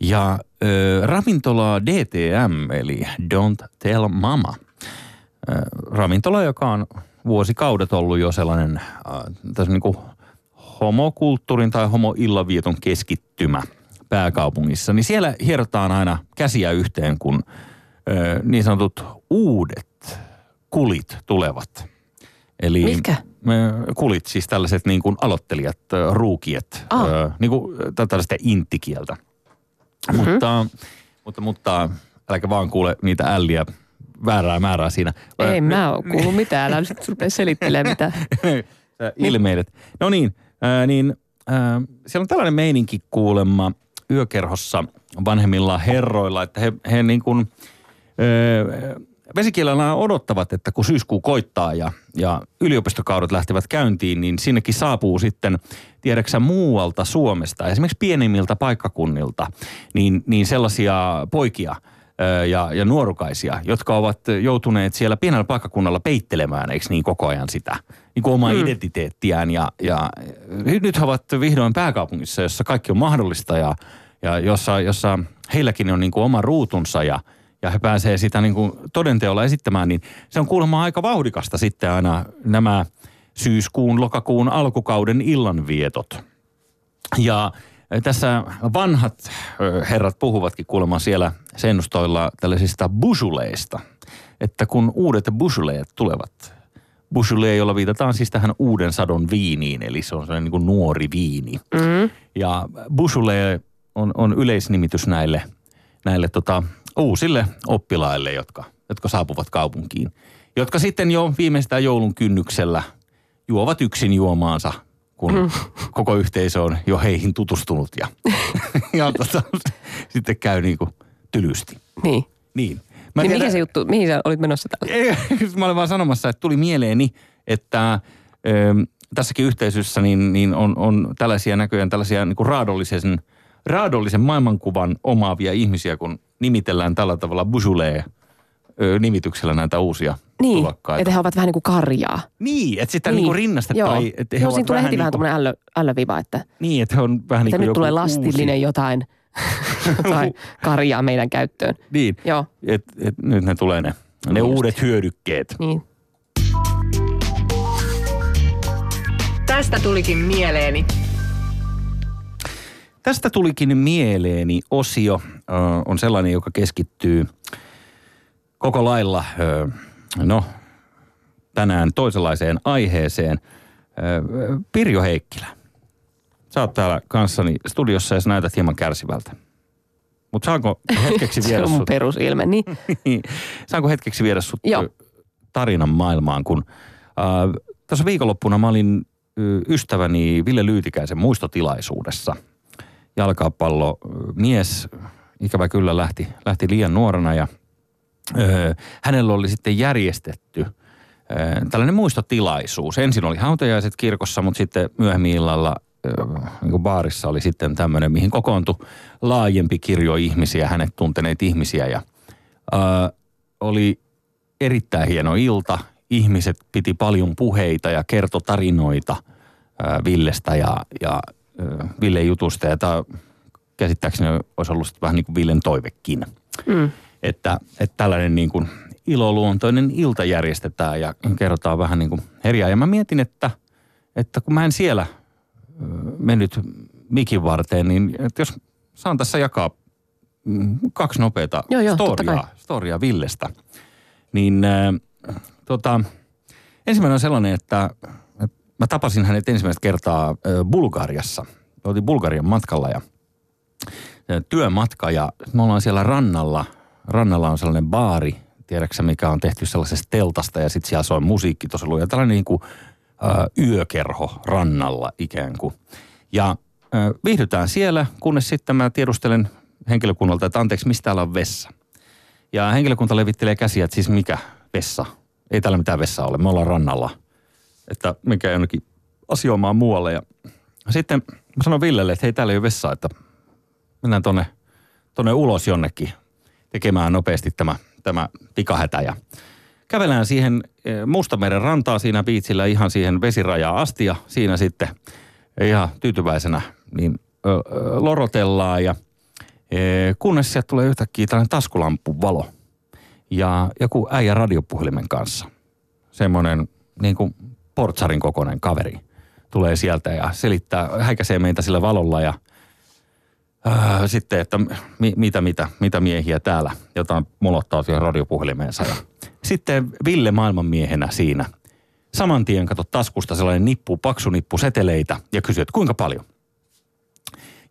Ja ö, ravintola DTM, eli Don't Tell Mama, ravintola, joka on vuosikaudet ollut jo sellainen äh, tässä niin kuin homokulttuurin tai homoillavieton keskittymä pääkaupungissa, niin siellä hierotaan aina käsiä yhteen, kun ö, niin sanotut uudet kulit tulevat. Eli Mitkä? kulit, siis tällaiset niin kuin aloittelijat, ruukiet, Ah. ö, niin kuin tä- tällaista intikieltä. Mm-hmm. Mutta, mutta, mutta äläkä vaan kuule niitä älliä väärää määrää siinä. Ei mä oo kuullut mitään, älä nyt rupea selittelemään mitään. [LAUGHS] Sä ilmeilet. No niin, ää, niin ää, siellä on tällainen meininki kuulemma yökerhossa vanhemmilla herroilla, että he, he niin kuin ää, vesikielellä odottavat, että kun syyskuu koittaa ja, ja yliopistokaudet lähtevät käyntiin, niin sinnekin saapuu sitten, tiedäksä muualta Suomesta, esimerkiksi pienimmiltä paikkakunnilta, niin, niin sellaisia poikia, ja, ja nuorukaisia, jotka ovat joutuneet siellä pienellä paikkakunnalla peittelemään, eikö niin koko ajan sitä, niin kuin omaa mm. identiteettiään. Ja, ja nyt he ovat vihdoin pääkaupungissa, jossa kaikki on mahdollista ja, ja jossa, jossa heilläkin on niin kuin oma ruutunsa ja, ja he pääsee sitä niin kuin todenteolla esittämään, niin se on kuulemma aika vauhdikasta sitten aina nämä syyskuun, lokakuun alkukauden illanvietot. Ja tässä vanhat herrat puhuvatkin kuulemma siellä sennustoilla tällaisista busuleista, että kun uudet busuleet tulevat, busule, jolla viitataan siis tähän uuden sadon viiniin, eli se on sellainen niin kuin nuori viini. Mm. Ja busule on, on yleisnimitys näille, näille tota, uusille oppilaille, jotka, jotka saapuvat kaupunkiin. Jotka sitten jo viimeistään joulun kynnyksellä juovat yksin juomaansa, kun mm. koko yhteisö on jo heihin tutustunut ja, [LAUGHS] ja tota, sitten käy niin kuin tylysti. Niin. Niin. Mä niin mikä se juttu, mihin sä olit menossa tällä? Ei, [LAUGHS] mä olen vaan sanomassa, että tuli mieleeni, että ö, tässäkin yhteisössä niin, niin on, on tällaisia näköjään tällaisia niin kuin raadollisen, raadollisen maailmankuvan omaavia ihmisiä, kun nimitellään tällä tavalla bujulee nimityksellä näitä uusia Niin, tulokkaita. että he ovat vähän niin kuin karjaa. Niin, että sitä niin. niin rinnastetaan. Joo, Että he Joo ovat siinä tulee heti niin vähän kuin- tämmöinen ällö, ällöviva, että, Niin, että he on vähän niin kuin nyt joku tulee lastillinen uusi. jotain, [LAUGHS] jotain karjaa meidän käyttöön. Niin, Joo, että et nyt ne tulee ne, ne Just. uudet hyödykkeet. niin. Tästä tulikin mieleeni. Tästä tulikin mieleeni osio, ö, on sellainen, joka keskittyy koko lailla, ö, no tänään toisenlaiseen aiheeseen. Pirjo Heikkilä, sä oot täällä kanssani studiossa ja sä näytät hieman kärsivältä. Mutta saanko hetkeksi [LAUGHS] viedä sut, perusilme, [LAUGHS] niin. saanko hetkeksi viedä sut Joo. tarinan maailmaan, kun äh, tuossa viikonloppuna mä olin ystäväni Ville Lyytikäisen muistotilaisuudessa – jalkapallo mies, ikävä kyllä lähti, lähti liian nuorena ja hänellä oli sitten järjestetty tällainen muistotilaisuus. Ensin oli hautajaiset kirkossa, mutta sitten myöhemmin illalla niin kuin baarissa oli sitten tämmöinen, mihin kokoontui laajempi kirjo ihmisiä, hänet tunteneet ihmisiä ja oli erittäin hieno ilta. Ihmiset piti paljon puheita ja kertoi tarinoita Villestä ja, ja ää, Villen jutusta. Ja tämä käsittääkseni olisi ollut vähän niin kuin Villen toivekin. Mm. Että, että tällainen niin kuin iloluontoinen ilta järjestetään ja kerrotaan vähän niin kuin herjaa. Ja mä mietin, että, että kun mä en siellä mennyt mikin varteen, niin että jos saan tässä jakaa mm, kaksi nopeata Joo, joo, storiaa, storiaa Villestä, niin äh, tota, ensimmäinen on sellainen, että että mä tapasin hänet ensimmäistä kertaa äh, Bulgariassa. Me oltiin Bulgarian matkalla ja äh, työmatka ja me ollaan siellä rannalla. Rannalla on sellainen baari, tiedäksä mikä on tehty sellaisesta teltasta ja sitten siellä soi musiikki tosi lujaa. Tällainen niin kuin, äh, yökerho rannalla ikään kuin. Ja äh, viihdytään siellä, kunnes sitten mä tiedustelen henkilökunnalta, että anteeksi, mistä täällä on vessa? Ja henkilökunta levittelee käsiä, että siis mikä vessa? Ei täällä mitään vessaa ole, me ollaan rannalla. Että mikä jonnekin asioimaan muualle. Ja sitten mä sanon Villelle, että hei täällä ei ole vessaa, että mennään tonne, tonne ulos jonnekin tekemään nopeasti tämä, tämä pikahätä. Ja kävelään siihen eh, Mustameren rantaa siinä biitsillä ihan siihen vesirajaan asti ja siinä sitten ihan tyytyväisenä niin ö, ö, lorotellaan ja e, kunnes sieltä tulee yhtäkkiä tällainen taskulampun valo ja joku äijä radiopuhelimen kanssa. Semmoinen niin kuin portsarin kokoinen kaveri tulee sieltä ja selittää, häikäisee meitä sillä valolla ja ää, sitten, että mi, mitä, mitä, mitä miehiä täällä, jotain molottaa siihen radiopuhelimeensa. Ja sitten Ville maailmanmiehenä siinä saman tien kato taskusta sellainen nippu, paksu nippu seteleitä ja kysyi, että kuinka paljon?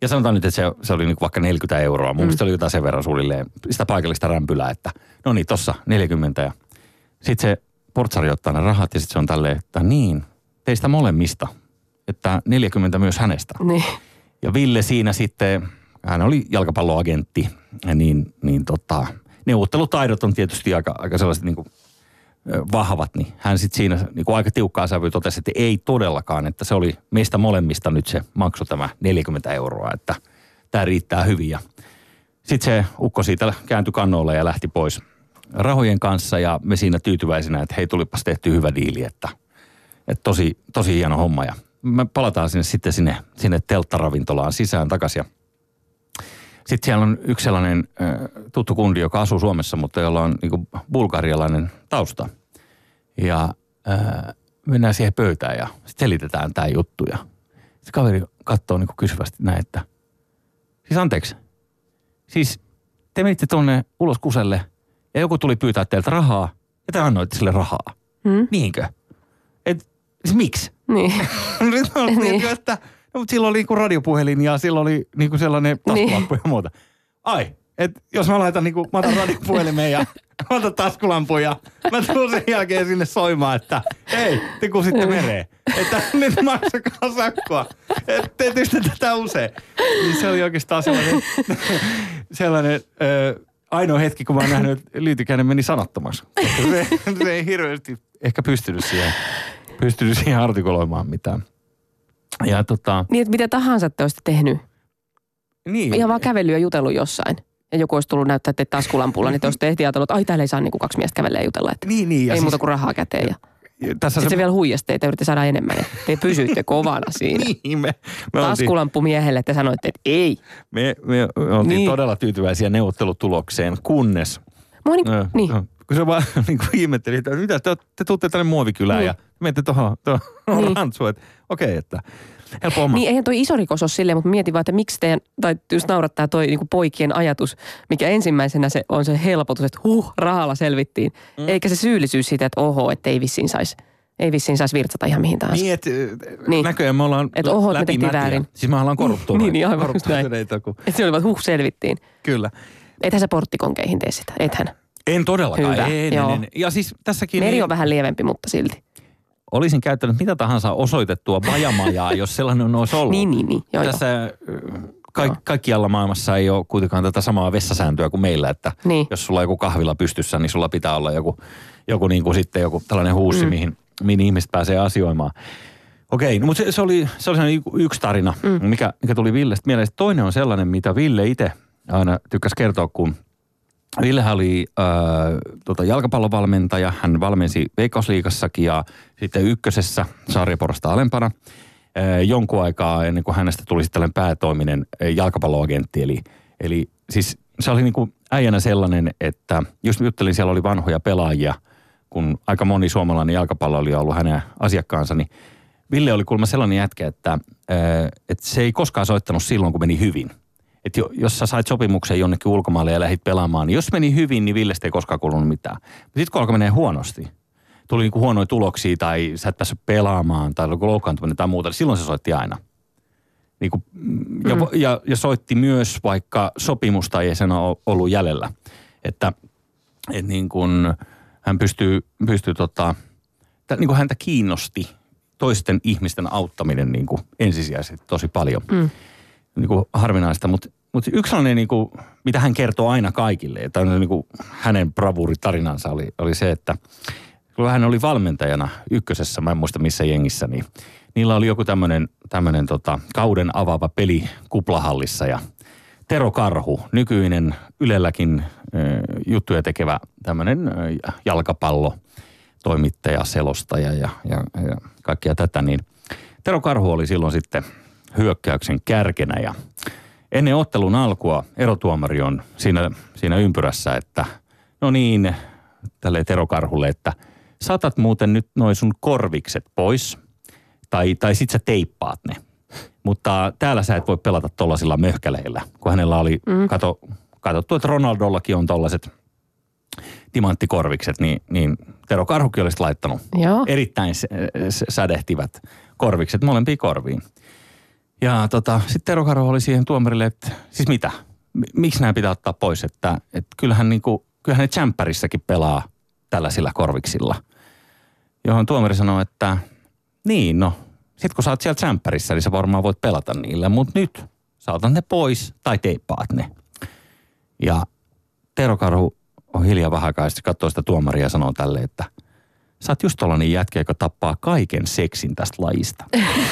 Ja sanotaan nyt, että se, se oli niin vaikka 40 euroa. Mun mm. se oli jotain sen verran suunnilleen sitä paikallista rämpylää, että no niin, tossa 40. Ja sitten se portsari ottaa ne rahat ja sitten se on tälleen, että niin, teistä molemmista, että 40 myös hänestä. Niin. Ja Ville siinä sitten, hän oli jalkapalloagentti, niin, niin tota, neuvottelutaidot on tietysti aika, aika sellaiset niin kuin, vahvat, niin hän sitten siinä niin kuin aika tiukkaa sävyä totesi, että ei todellakaan, että se oli meistä molemmista nyt se maksu tämä 40 euroa, että tämä riittää hyvin. Ja sitten se ukko siitä kääntyi kannolle ja lähti pois rahojen kanssa ja me siinä tyytyväisenä, että hei tulipas tehty hyvä diili, että, että tosi, tosi hieno homma. Ja me palataan sinne sitten sinne, sinne telttaravintolaan sisään takaisin sitten siellä on yksi sellainen tuttu kundi, joka asuu Suomessa, mutta jolla on niinku bulgarialainen tausta. Ja äh, mennään siihen pöytään ja selitetään tämä juttu. Ja se kaveri katsoo niinku kysyvästi näin, että siis anteeksi, siis te menitte tuonne ulos kuselle ja joku tuli pyytää teiltä rahaa ja te annoitte sille rahaa. Hmm? Niinkö? Et, siis miksi? Niin. [LAUGHS] Nyt on [LAUGHS] Niin. niin. että no, mutta silloin oli niinku radiopuhelin ja silloin oli niinku sellainen taskulampu ja muuta. Ai, et jos mä laitan niinku, mä otan radiopuhelimen ja [LAUGHS] mä otan taskulampu ja mä tulen sen jälkeen sinne soimaan, että hei, te kusitte mereen. Että nyt maksakaa sakkoa. Että te tystä tätä usein. Niin se oli oikeastaan sellainen, [LAUGHS] sellainen ö, ainoa hetki, kun mä oon nähnyt, että Lyytikäinen meni sanattomaksi. Se, se ei hirveästi ehkä pystynyt siihen, pystynyt siihen artikuloimaan mitään. Ja tota, niin, että mitä tahansa te olisitte tehnyt. niin. Ihan vaan kävellyt ja jutellut jossain. Ja joku olisi tullut näyttää teitä taskulampulla, niin te olisitte ehti ajatellut, että ai täällä ei saa niin kuin kaksi miestä kävellä ja jutella. Että Niin, niin. Ja ei siis, muuta kuin rahaa käteen. Ja tässä sitten se vielä huijasi teitä yritti saada enemmän. Ja te pysyitte kovana siinä. [LAUGHS] Niin, me, me oltiin, Taskulampu miehelle te sanoitte, että ei. me, me oltiin Niin. todella tyytyväisiä neuvottelutulokseen, kunnes Mua niin, Ö, niin. Kun se vaan [LAUGHS] niin kuin ihmetteli, että mitä te, te tuutte tänne muovikylään Niin. ja menette tuohon tuohon niin. rantsuun, että okei, okay, että helppo homma. Niin eihän toi iso rikos ole silleen, mutta mietin vaan, että miksi teidän, tai just naurattaa toi niinku poikien ajatus, mikä ensimmäisenä se on se helpotus, että huh, rahalla selvittiin. Mm. Eikä se syyllisyys siitä, että oho, että ei vissiin saisi ei vissiin saisi virtsata ihan mihin tahansa. Niin, että Niin. niin. näköjään me ollaan Et oho, että me väärin. Siis me ollaan korruptoituneita. [LAUGHS] Niin, niin, aivan just näin. korruptoituneita, kun, Että se oli vaan, huh, selvittiin. kyllä. Ethän sä porttikonkeihin tee sitä, ethän. En todellakaan. Hyvä, en, joo. en, en. Ja siis tässäkin Meri niin, on vähän lievempi, mutta silti. Olisin käyttänyt mitä tahansa osoitettua bajamajaa, [LAUGHS] jos sellainen olisi ollut. Niin, niin, niin. Joo, joo. Tässä ö, kaik, kaikkialla maailmassa ei ole kuitenkaan tätä samaa vessasääntöä kuin meillä, että Niin. jos sulla on joku kahvila pystyssä, niin sulla pitää olla joku, joku niin kuin sitten joku tällainen huussi, mm. mihin, mihin ihmiset pääsee asioimaan. Okei, no, mutta se, se, oli, se oli yksi tarina, mm. mikä, mikä tuli Villestä mieleen. Toinen on sellainen, mitä Ville itse aina tykkäsi kertoa, kun Villehän oli äh, tota, jalkapallovalmentaja. Hän valmensi Veikkausliigassakin ja sitten ykkösessä sarjaporasta alempana. ö, jonkun aikaa ennen kuin hänestä tuli sitten päätoiminen ö, jalkapalloagentti. Eli, eli siis se oli niin kuin äijänä sellainen, että just juttelin, siellä oli vanhoja pelaajia, kun aika moni suomalainen jalkapallo oli ollut hänen asiakkaansa, niin Ville oli kuulemma sellainen jätkä, että, ö, että se ei koskaan soittanut silloin, kun meni hyvin. Että jo, jos sä sait sopimuksen jonnekin ulkomaille ja lähdit pelaamaan, niin jos meni hyvin, niin Villestä ei koskaan kuulunut mitään. Sitten kun alkoi menee huonosti, tuli niinku huonoja tuloksia tai sä et päässyt pelaamaan tai loukkaantuminen tai muuta, niin silloin se soitti aina. Niinku, mm. ja, ja, ja, soitti myös, vaikka sopimusta ei sen ole ollut jäljellä. Että et niin kun hän pystyy, pystyy tota, tä, niin kuin häntä kiinnosti toisten ihmisten auttaminen niin kuin ensisijaisesti tosi paljon. Mm. Niin kuin harvinaista, mutta mutta yksi sellainen, niin kuin, mitä hän kertoo aina kaikille, että niin kuin hänen bravuritarinansa oli, oli se, että kun hän oli valmentajana ykkösessä, mä en muista missä jengissä, niin niillä oli joku tämmöinen tota, kauden avaava peli kuplahallissa ja Tero Karhu, nykyinen Ylelläkin äh, juttuja tekevä tämmöinen jalkapallo toimittaja, selostaja ja, ja, ja kaikkia tätä, niin Tero Karhu oli silloin sitten hyökkäyksen kärkenä ja ennen ottelun alkua erotuomari on siinä, siinä ympyrässä, että no niin, tälle Tero Karhulle, että saatat muuten nyt noin sun korvikset pois tai, tai sit sä teippaat ne. Mutta täällä sä et voi pelata tollasilla möhkäleillä, kun hänellä oli, mm. kato, katsottu, että Ronaldollakin on tollaset timanttikorvikset, niin, niin Tero Karhukin olisi laittanut Joo. erittäin sädehtivät korvikset molempiin korviin. Ja tota, sitten Tero oli siihen tuomarille, että siis mitä? Miksi nämä pitää ottaa pois? Että, että kyllähän, niinku, kyllähän ne tsemppärissäkin pelaa tällaisilla korviksilla. Johon tuomari sanoi, että niin no, sit kun sä oot siellä tsemppärissä, niin sä varmaan voit pelata niillä. Mutta nyt sä otat ne pois tai teippaat ne. Ja Tero Karhu on hiljaa vähän aikaa, sitten katsoo sitä tuomaria ja sanoo tälle, että sä oot just tollanen jätkä, joka tappaa kaiken seksin tästä lajista.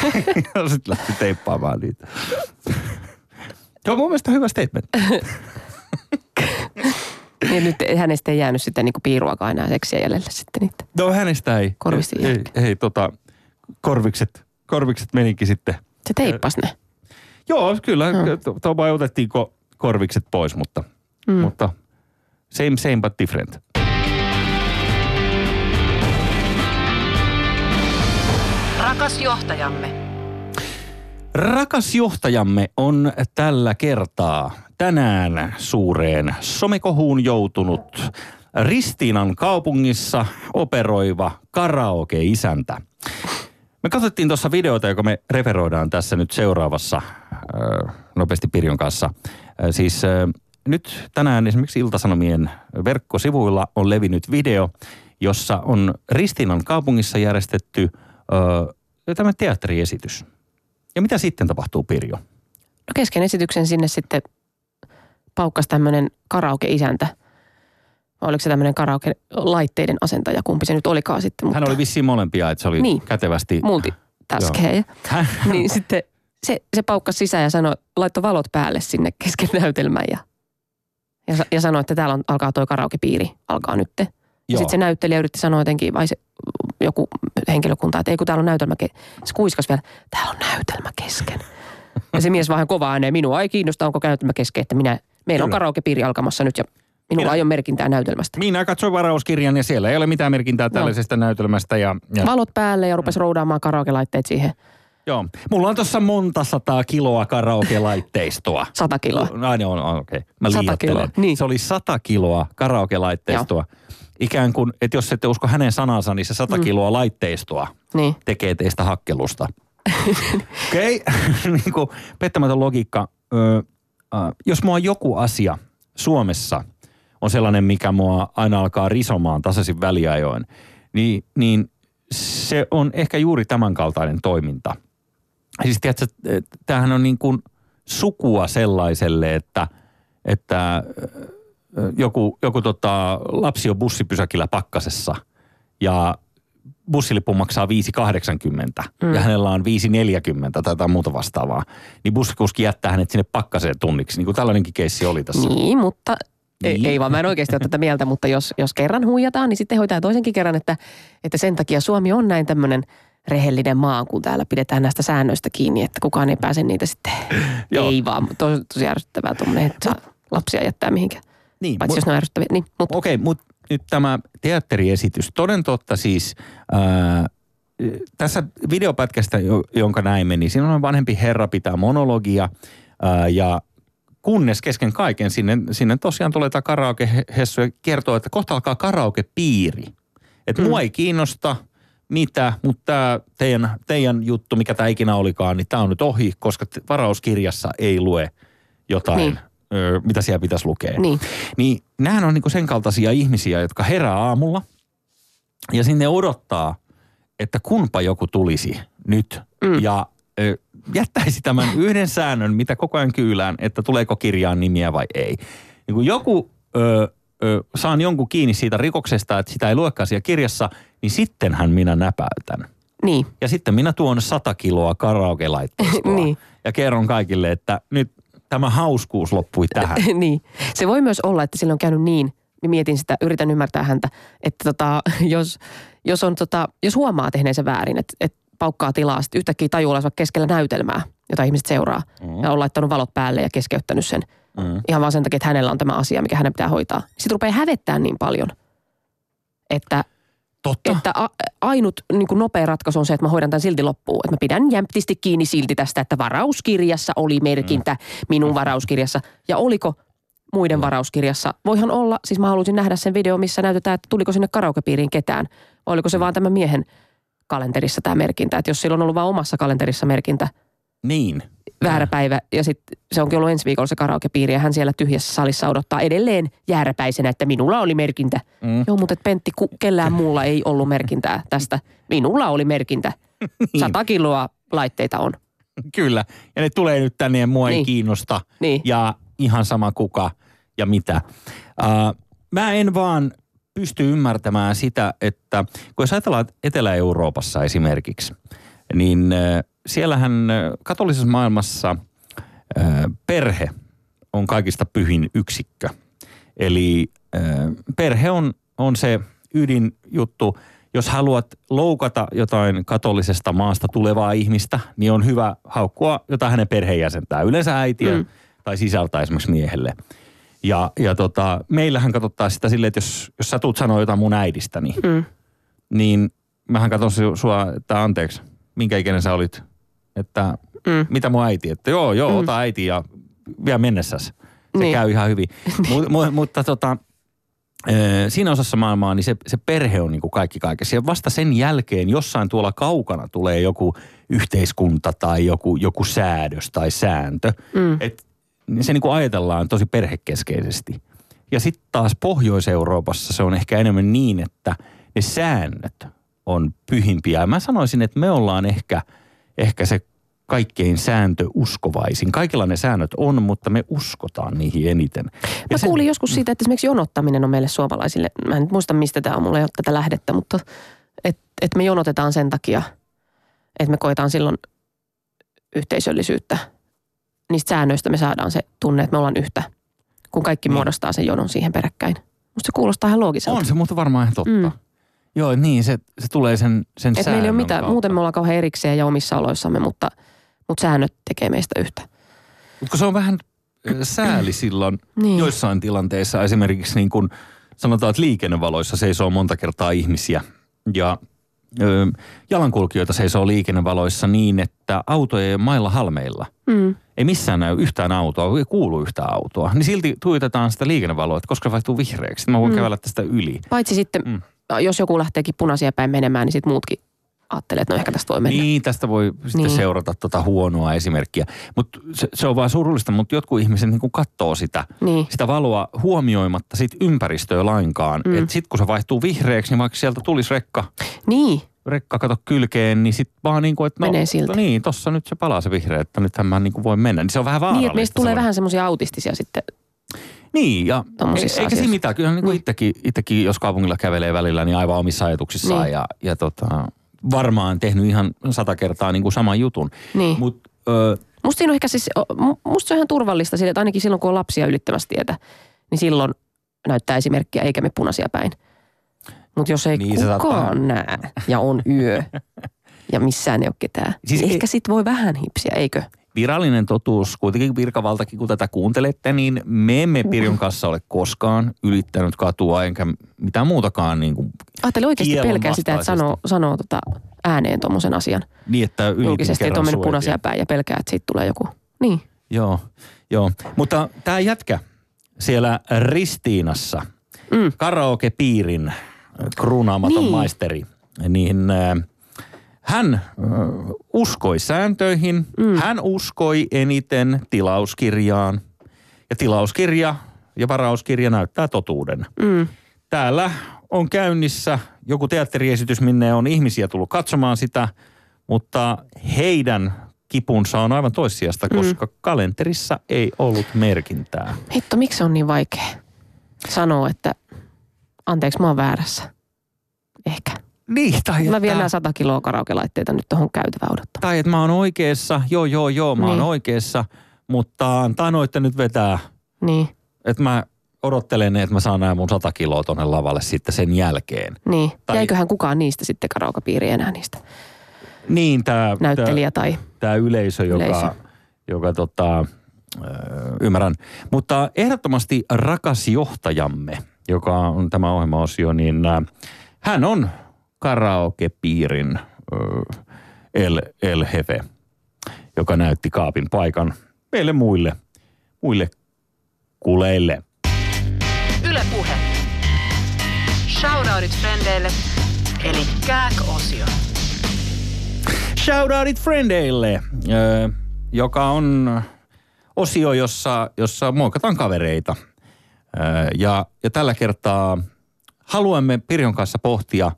[LAUGHS] ja sitten lähti teippaamaan niitä. Se on mun mielestä hyvä statement. niin nyt hänestä ei jäänyt sitten niinku piiruakaan enää seksiä jäljellä sitten niitä. No hänestä ei. Korvisten ei, ei, ei tota, korvikset, korvikset menikin sitten. Se teippas ne. Joo, kyllä. No. To, vai otettiin ko, korvikset pois, mutta, mm. mutta same, same but different. Rakas johtajamme. Rakas johtajamme on tällä kertaa tänään suureen somekohuun joutunut Ristiinan kaupungissa operoiva karaoke-isäntä. Me katsottiin tuossa videota, joka me referoidaan tässä nyt seuraavassa äh, nopeasti Pirjon kanssa. Äh, siis äh, nyt tänään esimerkiksi Iltasanomien verkkosivuilla on levinnyt video, jossa on Ristiinan kaupungissa järjestetty tämä teatteriesitys. Ja mitä sitten tapahtuu, Pirjo? No kesken esityksen sinne sitten paukkas tämmöinen karaoke-isäntä. Oliko se tämmöinen karaoke-laitteiden asentaja, kumpi se nyt olikaan sitten. Mutta... Hän oli vissiin molempia, että se oli niin. kätevästi... Multitaskeja. [LAUGHS] niin sitten se, se paukkas sisään ja sanoi, laittoi valot päälle sinne kesken näytelmän ja, ja, ja sanoi, että täällä on, alkaa toi karaokepiiri, alkaa nyt. Ja sitten se näyttelijä yritti sanoa jotenkin, vai se joku henkilökunta, että ei kun täällä on näytelmä, ke-. se kuiskas vielä, täällä on näytelmä kesken. [LAUGHS] Ja se mies vähän kovaa ääneen, minua ei kiinnosta, onko näytelmä kesken, että minä, meillä on karaokepiiri alkamassa nyt ja minulla minä, ei ole merkintää näytelmästä. Minä katsoin varauskirjan ja siellä ei ole mitään merkintää tällaisesta no. näytelmästä. Ja, ja... Valot päälle ja rupesi roudaamaan karaoke-laitteet siihen. Joo. Mulla on tuossa monta sataa kiloa karaoke-laitteistoa. [LAUGHS] Sata kiloa. No, niin on, okei. Okay. Mä sata kiloa. Niin. Se oli sata kiloa karaoke-laitteistoa. Joo ikään kuin, että jos ette usko hänen sanansa, niin se sata mm. kiloa laitteistoa niin. tekee teistä hakkelusta. [LAUGHS] Okei, [LAUGHS] niin kuin pettämätön logiikka. Ö, ö, jos mua joku asia Suomessa on sellainen, mikä mua aina alkaa risomaan tasaisin väliajoin, niin, niin se on ehkä juuri tämän kaltainen toiminta. Siis tiedätkö, tämähän on niin kuin sukua sellaiselle, että, että joku, joku tota, lapsi on bussipysäkillä pakkasessa ja bussilippu maksaa 5,80 mm. ja hänellä on 5,40 tai jotain muuta vastaavaa, niin bussikuski jättää hänet sinne pakkaseen tunniksi. Niin kuin tällainenkin keissi oli tässä. Niin, mutta niin. Ei, ei vaan mä en oikeasti ole tätä mieltä, mutta jos, jos kerran huijataan, niin sitten hoitaa toisenkin kerran, että, että sen takia Suomi on näin tämmöinen rehellinen maa, kun täällä pidetään näistä säännöistä kiinni, että kukaan ei pääse niitä sitten. Joo. ei vaan, tosi, tosi ärsyttävää tuommoinen, että lapsia jättää mihinkään. Niin, Paitsi mut- jos ne on ärsyttäviä. Niin, mutta Okei, mutta nyt tämä teatteriesitys. Toden totta siis, ää, tässä videopätkästä, jo- jonka näimme, niin siinä on vanhempi herra pitää monologia ää, ja kunnes kesken kaiken sinne, sinne tosiaan tulee tämä karaoke-hessu ja kertoo, että kohta alkaa karaoke-piiri. Että mm. mua ei kiinnosta mitä, mutta tämä teidän, teidän juttu, mikä tämä ikinä olikaan, niin tämä on nyt ohi, koska varauskirjassa ei lue jotain, Niin. Ö, mitä siellä pitäisi lukea. Niin. Niin nämähän on niinku sen kaltaisia ihmisiä, jotka herää aamulla ja sinne odottaa, että kunpa joku tulisi nyt mm. ja ö, jättäisi tämän [LAUGHS] yhden säännön, mitä koko ajan kyylään, että tuleeko kirjaan nimiä vai ei. Niin kun joku ö, ö, saan jonkun kiinni siitä rikoksesta, että sitä ei luekaan siellä kirjassa, niin sittenhän minä näpäytän. niin. Ja sitten minä tuon 100 kiloa karaoke-laitteistoa [LAUGHS] Niin. ja kerron kaikille, että nyt tämä hauskuus loppui tähän. [LAUGHS] niin. Se voi myös olla, että sillä on käynyt niin, mä mietin sitä, yritän ymmärtää häntä, että tota, [LAUGHS] jos, jos, on tota, jos huomaa tehneensä väärin, että, että paukkaa tilaa, sitten yhtäkkiä tajuu olla keskellä näytelmää, jota ihmiset seuraa, mm. ja on laittanut valot päälle ja keskeyttänyt sen. Mm. Ihan vaan sen takia, että hänellä on tämä asia, mikä hänen pitää hoitaa. Sitten rupeaa hävettää niin paljon, että Totta. että a, ainut niin kuin nopea ratkaisu on se, että mä hoidan tämän silti loppuun. Että mä pidän jämptisti kiinni silti tästä, että varauskirjassa oli merkintä minun varauskirjassa. Ja oliko muiden varauskirjassa? Voihan olla, siis mä haluaisin nähdä sen video, missä näytetään, että tuliko sinne karaokepiiriin ketään. Vai oliko se vaan tämän miehen kalenterissa tämä merkintä. Että jos sillä on ollut vain omassa kalenterissa merkintä, Niin. Väärä päivä ja sitten se onkin ollut ensi viikolla se karaokepiiri ja hän siellä tyhjässä salissa odottaa edelleen jääräpäisenä, että minulla oli merkintä. Mm. Joo, mutta Pentti, ku, kellään muulla ei ollut merkintää tästä. Minulla oli merkintä. [LAUGHS] Sata kiloa laitteita on. Kyllä. Ja ne tulee nyt tänne ja mua ei Niin. kiinnosta. Niin. Ja ihan sama kuka ja mitä. Uh, mä en vaan pysty ymmärtämään sitä, että kun jos ajatellaan että Etelä-Euroopassa esimerkiksi, niin äh, siellähän äh, katolisessa maailmassa perhe on kaikista pyhin yksikkö. Eli perhe on, on se ydinjuttu. Jos haluat loukata jotain katolisesta maasta tulevaa ihmistä, niin on hyvä haukkua jotain hänen perheenjäsentää. Yleensä äitiä mm. tai sisältä esimerkiksi miehelle. Ja, ja tota, meillähän katsotaan sitä silleen, että jos, jos sä tulet sanoa jotain mun äidistäni, Mm. niin mähän katson su- sua, että anteeksi, minkä ikäinen sä olit, että Mm. mitä mun äiti, että joo, joo, Mm. ota äiti ja vielä mennessäs. Se Niin. käy ihan hyvin. [LAUGHS] Mut, mu, mutta tota, siinä osassa maailmaa niin se, se perhe on niin kuin kaikki kaikessa. Ja vasta sen jälkeen jossain tuolla kaukana tulee joku yhteiskunta tai joku, joku säädös tai sääntö. Mm. Et se niin kuin ajatellaan tosi perhekeskeisesti. Ja sitten taas Pohjois-Euroopassa se on ehkä enemmän niin, että ne säännöt on pyhimpiä. Ja mä sanoisin, että me ollaan ehkä, ehkä se kaikkein sääntöuskovaisin. Kaikilla ne säännöt on, mutta me uskotaan niihin eniten. Ja Mä se- kuulin joskus siitä, että esimerkiksi jonottaminen on meille suomalaisille, mä en nyt muista mistä tämä on, mulla ei ole tätä lähdettä, mutta että et me jonotetaan sen takia, että me koetaan silloin yhteisöllisyyttä. Niistä säännöistä me saadaan se tunne, että me ollaan yhtä, kun kaikki Niin. muodostaa sen jonon siihen peräkkäin. Musta se kuulostaa ihan loogiselta. On se mutta varmaan ihan totta. Mm. Joo, niin se, se tulee sen, sen Et meillä ei ole mitään, kautta. muuten me ollaan kauhean erikseen ja omissa oloissamme, mutta, mutta säännöt tekee meistä yhtä. Mutta se on vähän sääli silloin [CLEARS THROAT] Niin. joissain tilanteissa. Esimerkiksi niin kuin sanotaan, että liikennevaloissa seisoo monta kertaa ihmisiä. Ja ö, jalankulkijoita seisoo liikennevaloissa niin, että autojen mailla halmeilla. Mm. Ei missään näy yhtään autoa, ei kuulu yhtään autoa. Niin silti tuitetaan sitä liikennevaloa, että koska se vaihtuu vihreäksi. Sitten mä voin mm. kävellä tästä yli. Paitsi sitten, Mm. jos joku lähteekin punaisia päin menemään, niin sitten muutkin ajattelee, että no ehkä tästä voi mennä. Niin, tästä voi sitten Niin. niin. seurata tota huonoa esimerkkiä. Mutta se, se on vaan surullista, mutta jotkut ihmiset niin katsoo sitä, Niin. sitä valoa huomioimatta sit ympäristöä lainkaan. Mm. Että sitten kun se vaihtuu vihreäksi, niin vaikka sieltä tulisi rekka, Niin, rekka kato kylkeen, niin sitten vaan niin kuin, että no, Menee silti. no niin, tossa nyt se palaa se vihreä, että nythän mä niin kuin voin mennä. Niin se on vähän vaarallista. niin että meistä tulee semmoinen. vähän semmoisia autistisia sitten. Niin, ja e- eikä siinä mitään. Kyllä niin kuin Niin. itsekin, itsekin, jos kaupungilla kävelee välillä, niin aivan omissa ajatuksissaan. Niin. Ja, ja tota, varmaan tehnyt ihan sata kertaa niin kuin saman jutun. Niin. Mutta ö, Musta siinä on ehkä siis, musta se on ihan turvallista, sille, että ainakin silloin kun on lapsia ylittämässä tietä, niin silloin näyttää esimerkkiä eikä me punaisia päin. Mutta jos ei Niin, niin, kukaan näe ja on yö [LAUGHS] ja missään ei ole ketään. Siis Siis ei- Ehkä sit voi vähän hipsiä, eikö? Virallinen totuus, kuitenkin virkavaltakin kun tätä kuuntelette, niin me emme Pirjon kanssa ole koskaan ylittänyt katua enkä mitään muutakaan niin kuin, Ajattelin oikeasti pelkää sitä, että sanoo, sanoo tota ääneen tuommoisen asian niin, että julkisesti, että on mennyt punaisia päin ja pelkää, että siitä tulee joku. Niin. Joo, joo. Mutta tämä jätkä siellä Ristiinassa, Mm. karaoke-piirin kruunaamaton Niin. maisteri, niin äh, hän äh, uskoi sääntöihin, mm. hän uskoi eniten tilauskirjaan. Ja tilauskirja ja varauskirja näyttää totuuden. Mm. Täällä on käynnissä joku teatteriesitys, minne on ihmisiä tullut katsomaan sitä, mutta heidän kipunsa on aivan toissijasta, koska mm. kalenterissa ei ollut merkintää. Hitto, miksi se on niin vaikea sanoa, että anteeksi, mä oon väärässä. Ehkä. Niin, tai Mä vien nämä 100 kiloa karaoke-laitteita nyt tuohon käytävään odottamaan. tai että mä oon oikeassa, joo joo joo, mä oon Niin. oikeassa, mutta antaa noitten nyt vetää, Niin, että mä odottelen, että mä saan nämä mun 100 kiloa tonne lavalle sitten sen jälkeen. niin. Tai- Jäiköhän kukaan niistä sitten karaoke-piiriin enää niistä? Niin, tämä Näyttelijä tai... tämä yleisö, joka, Yleisö. joka tota, ymmärrän. Mutta ehdottomasti rakas johtajamme, joka on tämä ohjelmaosio, niin hän on karaokepiirin El, El Hefe, joka näytti kaapin paikan meille muille, muille kuleille. Yle Puhe. Shoutoutit frendeille, eli Kääk-osio. Shoutoutit Friendeille, ö, joka on osio, jossa, jossa muokataan kavereita. Ja, ja tällä kertaa haluamme Pirjon kanssa pohtia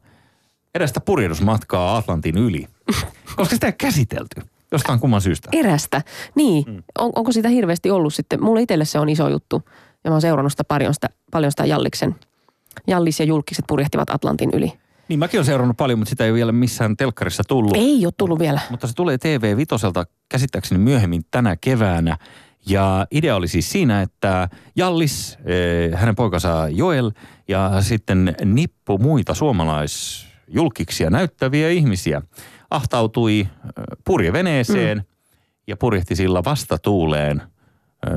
edestä purjehdusmatkaa Atlantin yli. [LAUGHS] Koska sitä ei käsitelty jostain kumman syystä. Erästä. Niin. Mm. On, onko sitä hirveästi ollut sitten? Mulle itselle se on iso juttu. Ja mä oon seurannut sitä paljon sitä, paljon sitä Jalliksen. Jallis ja julkiset purjehtivat Atlantin yli. Niin mäkin olen seurannut paljon, mutta sitä ei ole vielä missään telkkarissa tullut. Ei ole tullut vielä. Mutta se tulee TV Vitoselta käsittääkseni myöhemmin tänä keväänä. Ja idea oli siis siinä, että Jallis, eh, hänen poikansa Joel ja sitten nippu muita suomalaisjulkiksia näyttäviä ihmisiä ahtautui purjeveneeseen mm. ja purjehti sillä vastatuuleen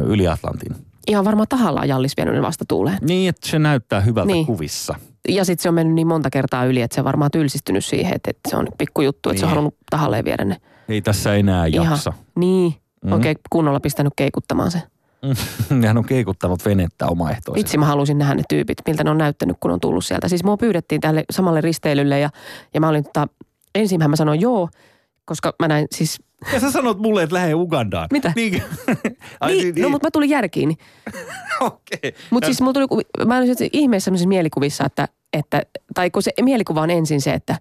yli Atlantin. Ihan varmaan tahallaan Jallis vienyt ne vasta tuuleen. Niin, että se näyttää hyvältä Niin. niin. kuvissa. Ja sitten se on mennyt niin monta kertaa yli, että se on varmaan tylsistynyt siihen, että, että se on pikkujuttu, että se on Niin. halunnut tahalleen viedä ne. Ei tässä enää jaksa. Niin, Mm. oikein kunnolla pistänyt keikuttamaan se. [LAUGHS] Hän on keikuttanut venettä omaehtoisesti. Vitsi, mä halusin nähdä ne tyypit, miltä ne on näyttänyt, kun on tullut sieltä. Siis mua pyydettiin tälle samalle risteilylle ja, ja mä olin tota, ensin mä sanoin joo, koska mä näin siis, Ja sä sanot mulle, että lähde Ugandaan. Mitä? Niin, [LAUGHS] Ai, niin, no mutta mä tulin järkiin. [LAUGHS] Okei. Mutta siis mulla tuli, mä olin siis ihmeessä sellaisessa mielikuvissa, että, että, tai kun se mielikuva on ensin se, että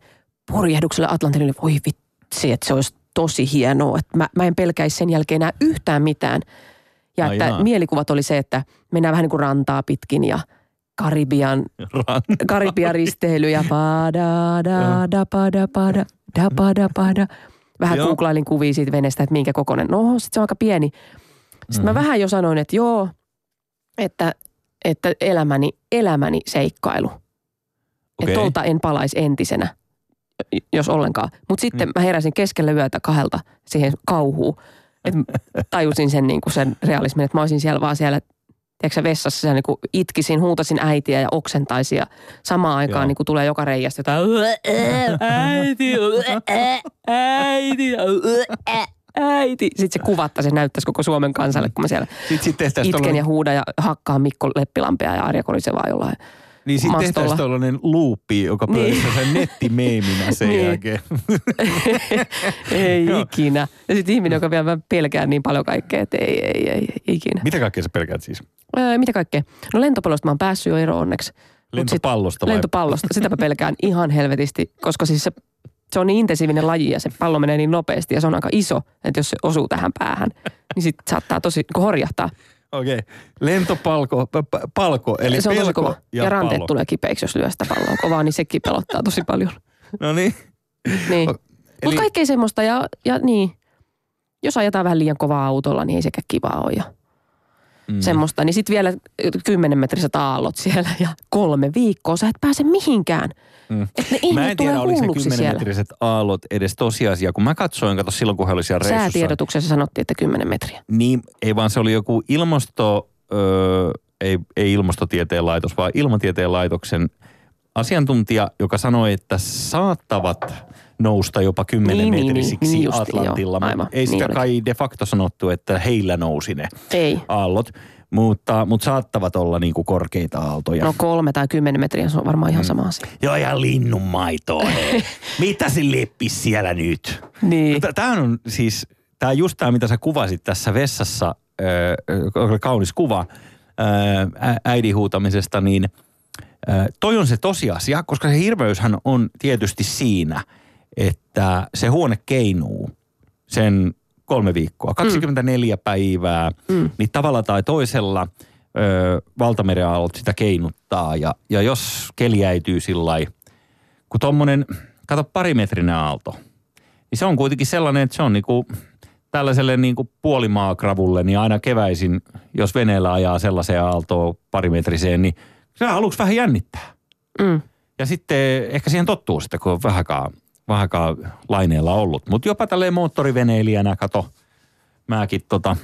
purjehduksella Atlantin yli, voi vitsi, että se olisi tosi hienoa, että mä, mä en pelkäisi sen jälkeen enää yhtään mitään. Ja Ai että jaa. mielikuvat oli se, että mennään vähän niin kuin rantaa pitkin ja Karibian, [LAUGHS] Karibian risteily ja pada da da pada pada da pada pada. Vähän Joo. googlailin kuvia siitä veneestä, että minkä kokoinen. No, sit se on aika pieni. Sitten Mhm. mä vähän jo sanoin, että joo, että, että elämäni, elämäni seikkailu. Okay. Että tolta en palaisi entisenä, jos ollenkaan. Mutta sitten Mm. mä heräsin keskellä yötä kahdelta siihen kauhuun. Että tajusin sen, niin kuin sen realismin, että mä olisin siellä vaan siellä, tiedätkö vessassa siellä niin kuin itkisin, huutasin äitiä ja oksentaisin ja samaan aikaan Joo. niin kuin tulee joka reiästä jotain äiti, äiti, äiti. Sitten se kuvatta, se näyttäisi koko Suomen kansalle, kun mä siellä Sitten sit tehtäisiin itken ja tollanen, huudan ja hakkaan Mikko Leppilampea ja Arja Korisevaa jollain. Niin sit mastolla. tehtäisiin tollainen luuppi, joka Niin. pyörisi sen nettimeeminä sen Niin. jälkeen. [LAUGHS] ei ikinä. Ja sitten ihminen, joka vielä pelkää niin paljon kaikkea, että ei, ei, ei, ikinä. Mitä kaikkea sä pelkäät siis? Ää, mitä kaikkea? No lentopallosta mä oon päässyt jo eroon onneksi. Mut sit- Lentopallosta vai? Lentopallosta. Sitä mä pelkään ihan helvetisti, koska siis se, se on niin intensiivinen laji ja se pallo menee niin nopeasti ja se on aika iso, että jos se osuu tähän päähän, niin sit saattaa tosi kun horjahtaa. Okei. Lentopalko, p- p- palko, eli se on pelko kova. Ja, ja, ranteet pallo. tulee kipeiksi, jos lyö sitä palloa kovaa, niin sekin pelottaa tosi paljon. No niin. Niin. O- Mutta Eli kaikkea semmoista ja, ja niin, jos ajetaan vähän liian kovaa autolla, niin ei sekään kivaa ole. Ja mm. semmoista. Niin sitten vielä kymmenen metriset aallot siellä ja kolme viikkoa. Sä et pääse mihinkään. Mm. Että ne Mä en tiedä, oliko ne hulluksi 10 siellä. metriset aallot edes tosiasia. Kun mä katsoin, kato silloin kun he oli siellä reissussa. Säätiedotuksessa sanottiin, että 10 metriä. Niin, ei vaan se oli joku ilmasto, öö, ei, ei ilmastotieteen laitos, vaan ilmatieteen laitoksen asiantuntija, joka sanoi, että saattavat nousta jopa 10 Niin, niin, metrisiksi niin, niin Atlantilla. joo, aivan, ei sitä niin kai de facto sanottu, että heillä nousi ne Ei. aallot, mutta, mutta saattavat olla niin kuin korkeita aaltoja. No kolme tai kymmenen metriä, se on varmaan ihan sama asia. Joo, ja linnun maitoa. hei. [LAUGHS] Mitä se leppis siellä nyt? Niin. Tämä on siis, tämä just tämä, mitä sä kuvasit tässä vessassa, oli kaunis kuva öö, ä- äidin huutamisesta, niin öö, toi on se tosiasia, koska se hirveyshän on tietysti siinä, että se huone keinuu sen kolme viikkoa, 24 mm. päivää, mm. niin tavalla tai toisella ö, valtameren aallot sitä keinuttaa. Ja, ja jos keli äityy sillä kun tommonen, kato parimetrinen aalto, niin se on kuitenkin sellainen, että se on niinku tällaiselle niinku puolimaakravulle, niin aina keväisin, jos veneellä ajaa sellaiseen aaltoon parimetriseen, niin se aluksi vähän jännittää. Mm. Ja sitten ehkä siihen tottuu sitten, kun on vähäkaan, vähäkaan laineella ollut. Mutta jopa tälleen moottoriveneilijänä, kato, mäkin tota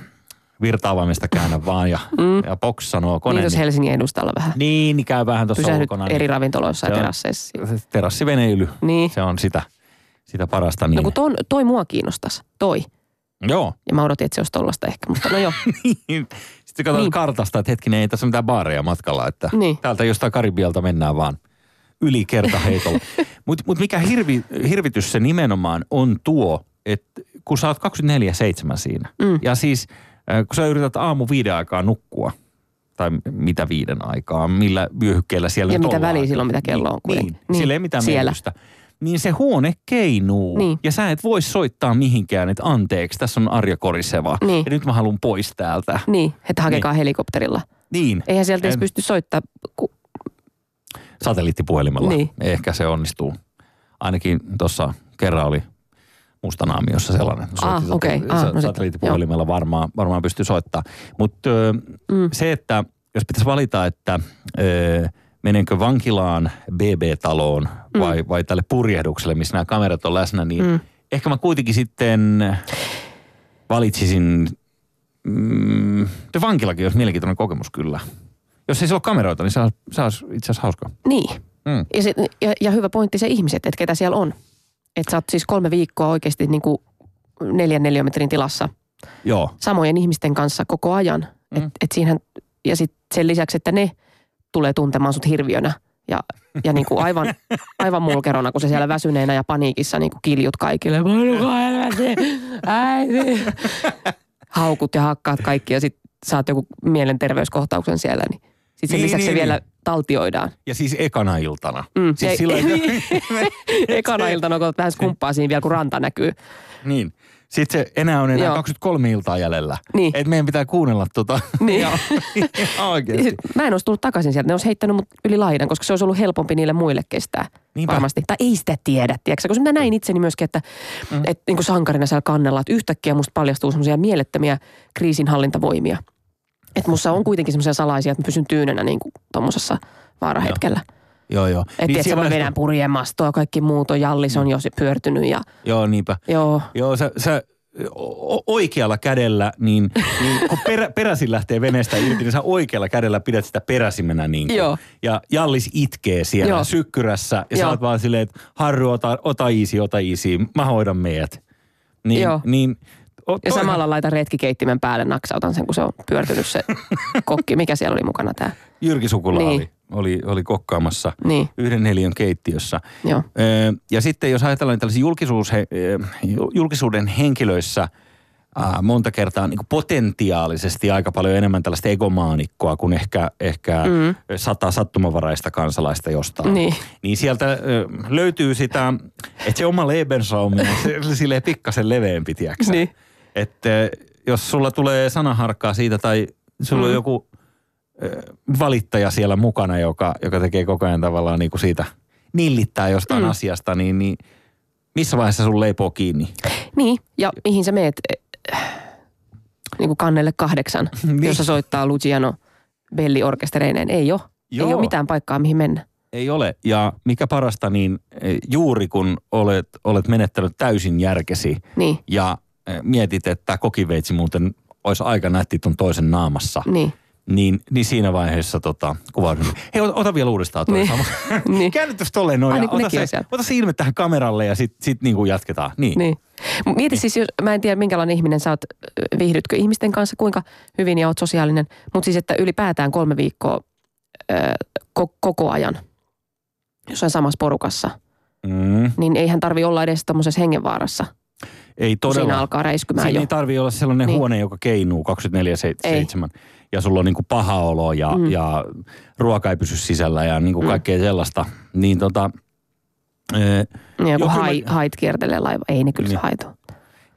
virtaavamista käännän vaan ja, mm. ja box sanoo kone. Niin tuossa Helsingin edustalla vähän. niin, niin käy vähän tuossa ulkona. eri ravintoloissa ja terasseissa. Terassiveneily, Niin. se on sitä, sitä parasta. Niin. No kun ton, toi mua kiinnostaisi, toi. Joo. Ja mä odotin, että se olisi tollasta ehkä, mutta no joo. [LAUGHS] Niin. Sitten katsotaan Niin. kartasta, että hetkinen, ei tässä ole mitään baareja matkalla, että Niin. täältä jostain Karibialta mennään vaan yli kertaheitolla. [LAUGHS] Mutta mut mikä hirvi, hirvitys se nimenomaan on tuo, että kun sä oot 24-7 siinä, Mm. ja siis äh, kun sä yrität aamu viiden aikaa nukkua, tai mitä viiden aikaa, millä vyöhykkeellä siellä Ja nyt mitä ollaan. väliä silloin, mitä kello on Niin, kuitenkin. niin, Niin, sillä ei mitään siellä. merkitystä. Niin se huone keinuu. Niin. Ja sä et voi soittaa mihinkään, että anteeksi, tässä on Arja Koriseva. Niin. Ja nyt mä haluan pois täältä. Niin, että hakekaa helikopterilla. Niin. Eihän sieltä edes En- pysty soittaa, Satelliittipuhelimella. Niin. Ehkä se onnistuu. Ainakin tuossa kerran oli Mustanaamiossa sellainen. Ah, okei. sat- Ah, no satelliittipuhelimella varmaan, varmaan pystyy soittamaan. Mutta Mm. se, että jos pitäisi valita, että ö, menenkö vankilaan, BB-taloon vai, vai tälle purjehdukselle, missä nämä kamerat on läsnä, niin Mm. ehkä mä kuitenkin sitten valitsisin, mm, vankilakin olisi mielenkiintoinen kokemus kyllä. Jos ei se ole kameroita, niin se olisi, se olisi itse asiassa hauska. niin. Mm. Ja, se, ja, ja hyvä pointti se ihmiset, että ketä siellä on. Että sä oot siis kolme viikkoa oikeasti niin kuin neljän neliömetrin tilassa Joo. samojen ihmisten kanssa koko ajan. Mm. Et, et siinähän, ja sit sen lisäksi, että ne tulee tuntemaan sut hirviönä ja, ja niin kuin aivan, [LAUGHS] aivan mulkerona, kun se siellä väsyneenä ja paniikissa niin kuin kiljut kaikille. Voinuko helvetti, äiti. [LAUGHS] Haukut ja hakkaat kaikki ja sit saat joku mielenterveyskohtauksen siellä. Niin sitten Niin, lisäksi niin, se vielä niin. taltioidaan. Ja siis ekana iltana. Mm, Siis se- silloin, [LAUGHS] Ekana iltana, kun vähän skumppaa siinä vielä, kun ranta näkyy. niin. Sitten se enää on enää Joo. 23 iltaa jäljellä. Niin. Et meidän pitää kuunnella tota. [LAUGHS] Niin. [LAUGHS] Oikeasti. Mä en olisi tullut takaisin sieltä. Ne olisi heittänyt mut yli laidan, koska se olisi ollut helpompi niille muille kestää. Niinpä. Varmasti. Tai ei sitä tiedä, tiedätkö? Koska mä näin itseni myöskin, että, mm. että niin kuin sankarina siellä kannella, että yhtäkkiä musta paljastuu semmoisia mielettömiä kriisinhallintavoimia. Että musta on kuitenkin semmoisia salaisia, että mä pysyn tyynenä niin kuin tuommoisessa vaarahetkellä. Joo, joo. Että niin mä vaiheessa- vedän purjemastoa ja kaikki muut on, Jallis on jo se pyörtynyt ja Joo, niinpä. joo. Joo, sä, sä oikealla kädellä, niin, [LAUGHS] niin kun perä, peräsin lähtee veneestä irti, niin sä oikealla kädellä pidät sitä peräsimenä niin kuin. Joo. Ja Jallis itkee siellä Joo. sykkyrässä ja sä Joo. oot vaan silleen, että Harry, ota, ota easy, ota easy, mä hoidan meidät. Niin, Joo. niin o, Ja samalla laitan retkikeittimen päälle, naksautan sen, kun se on pyörtynyt se [LAUGHS] kokki. Mikä siellä oli mukana tämä? Jyrki Sukula Niin. oli, oli, oli kokkaamassa Niin, yhden neliön keittiössä. joo. Ö, Ja sitten jos ajatellaan niin tällaisia julkisuus, julkisuuden henkilöissä ää, monta kertaa niin potentiaalisesti aika paljon enemmän tällaista egomaanikkoa kuin ehkä, ehkä mm. sata sattumanvaraista kansalaista jostain. Niin. Niin sieltä ö, löytyy sitä, että se oma Lebensraum on [LAUGHS] silleen pikkasen leveämpi, tiedätkö Niin. Että jos sulla tulee sanaharkkaa siitä tai sulla mm. on joku ö, valittaja siellä mukana, joka, joka tekee koko ajan tavallaan niin kuin siitä nillittää jostain mm. asiasta, niin, niin missä vaiheessa sun leipoo kiinni? Niin, ja mihin sä meet eh, niin kuin kannelle kahdeksan, [LAUGHS] Niin. jossa soittaa Luciano Belli orkestereineen. Ei ole. Joo. Ei ole mitään paikkaa, mihin mennä. Ei ole. Ja mikä parasta, niin eh, juuri kun olet, olet menettänyt täysin järkesi Niin, ja eh, mietit, että kokiveitsi muuten olisi aika nätti ton toisen naamassa, niin. niin, niin siinä vaiheessa tota, kuvaudun. Hei, ota, ota vielä uudestaan toi Niin. [LAUGHS] Niin. Käännyttäisi tolleen noin niin ota, se, ota se ilme tähän kameralle ja sitten sit niin jatketaan. Niin. Niin. Mieti siis, jos, mä en tiedä minkälainen ihminen sä oot, viihdytkö ihmisten kanssa, kuinka hyvin ja oot sosiaalinen, mutta siis että ylipäätään kolme viikkoa ö, ko- koko ajan jossain samassa porukassa, Mm, niin eihän tarvi olla edes tuommoisessa hengenvaarassa, ei kun siinä todella. alkaa räiskymään Siinä jo. ei tarvii olla sellainen Niin. huone, joka keinuu 24-7. Ja sulla on niin kuin paha olo ja, Mm. ja ruoka ei pysy sisällä ja niin kuin Mm. kaikkea sellaista. Niin tota, ee, Ja joku Joo, kyllä hai, mä- hait kiertelee laiva. Ei ne kyllä Niin. niin. haitu.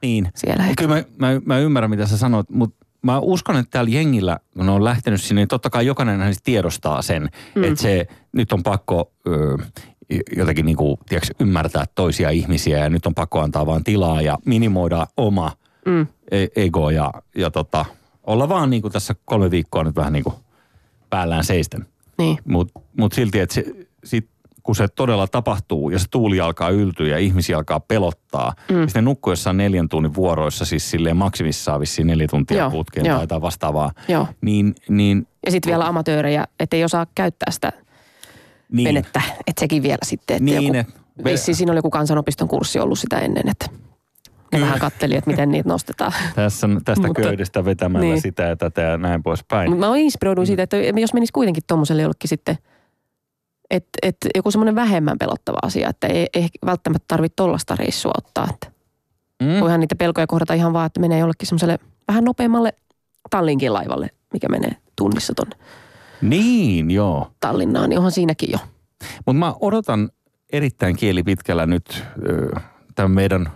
niin. Siellä ei. Kyllä mä, mä, mä ymmärrän, mitä sä sanoit, mutta mä uskon, että täällä jengillä, kun ne on lähtenyt sinne, niin totta kai jokainen hänestä tiedostaa sen, mm. että se nyt on pakko ö, jotenkin niin kuin, tiedätkö, ymmärtää toisia ihmisiä ja nyt on pakko antaa vaan tilaa ja minimoida oma Mm. e- ego ja, ja tota, olla vaan niin kuin tässä kolme viikkoa nyt vähän niin kuin päällään seisten. Niin. Mutta mut silti, että se, sit, kun se todella tapahtuu ja se tuuli alkaa yltyä ja ihmisiä alkaa pelottaa, mm. sitten ne nukkuu jossain neljän tunnin vuoroissa, siis silleen maksimissaan vissiin neljä tuntia Joo, putkeen joo. tai jotain vastaavaa, Joo. niin, niin, Ja sitten vielä amatöörejä, ettei osaa käyttää sitä niin, venettä. Että sekin vielä sitten, että Niin, joku, et- siinä oli joku kansanopiston kurssi ollut sitä ennen, että ne vähän katteli, että miten niitä nostetaan. tässä, tästä Mutta- köydestä vetämällä niin. sitä ja tätä ja näin poispäin. Mutta mä inspiroiduin siitä, että jos menisi kuitenkin tuommoiselle jollekin sitten, että et joku semmoinen vähemmän pelottava asia, että ei ehkä välttämättä tarvitse tollasta reissua ottaa. Että Mm. voihan niitä pelkoja kohdata ihan vaan, että menee jollekin semmoiselle vähän nopeammalle Tallinkin laivalle, mikä menee tunnissa tonne Niin, joo. Tallinnaan, niin onhan siinäkin jo. Mutta mä odotan erittäin kieli pitkällä nyt tämän meidän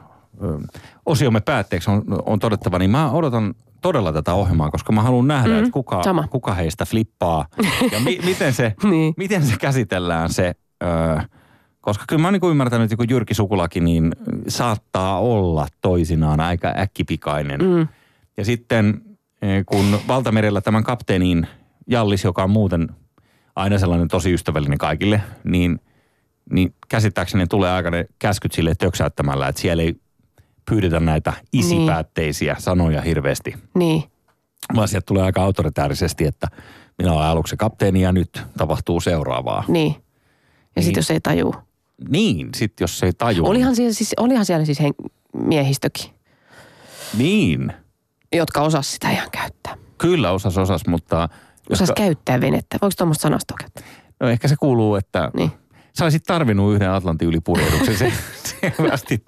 osiomme päätteeksi on, on todettava, niin mä odotan todella tätä ohjelmaa, koska mä haluan nähdä, mm, että kuka, sama. kuka heistä flippaa ja mi, miten, se, [LAUGHS] Niin. miten se käsitellään se, ö, koska kyllä mä oon niin ymmärtänyt, että Jyrki Sukulaki, niin saattaa olla toisinaan aika äkkipikainen. Mm. Ja sitten eh, kun valtamerellä tämän kapteenin Jallis, joka on muuten aina sellainen tosi ystävällinen kaikille, niin, niin käsittääkseni tulee aika ne käskyt sille töksäyttämällä, että siellä ei pyydetä näitä isipäätteisiä sanoja hirveästi, Niin. vaan sieltä tulee aika autoritäärisesti, että minä olen aluksi kapteeni ja nyt tapahtuu seuraavaa. Niin. Ja Niin. sitten jos ei tajuu. Niin, sitten jos ei tajua. Olihan siellä siis, olihan siellä siis hen- miehistökin, Niin, jotka osas sitä ihan käyttää. kyllä osas osas, mutta... Osas jotka- käyttää venettä. Voiko tuommoista sanastoa käyttää? No ehkä se kuuluu, että Niin. sä olisit tarvinnut yhden Atlantin yli purjehduksen se, [LAUGHS] selvästi.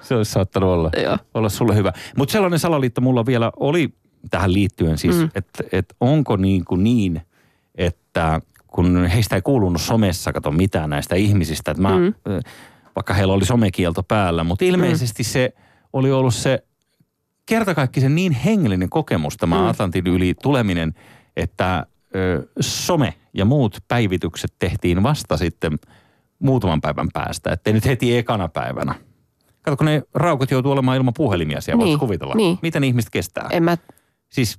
Se olisi saattanut olla, Joo. olla sulle hyvä. Mutta sellainen salaliitto mulla vielä oli tähän liittyen siis, mm. että et onko niin, kuin niin, että kun heistä ei kuulunut somessa, kato mitään näistä ihmisistä, että mä, mm. vaikka heillä oli somekielto päällä, mutta ilmeisesti mm. se oli ollut se kertakaikkisen niin hengellinen kokemus tämä mm. Atlantin yli tuleminen, että ö, some ja muut päivitykset tehtiin vasta sitten muutaman päivän päästä, ettei nyt heti ekana päivänä. Kato, kun ne raukot joutuu olemaan ilman puhelimia siellä, Niin, voit kuvitella. niin. Miten ihmiset kestää? En mä Siis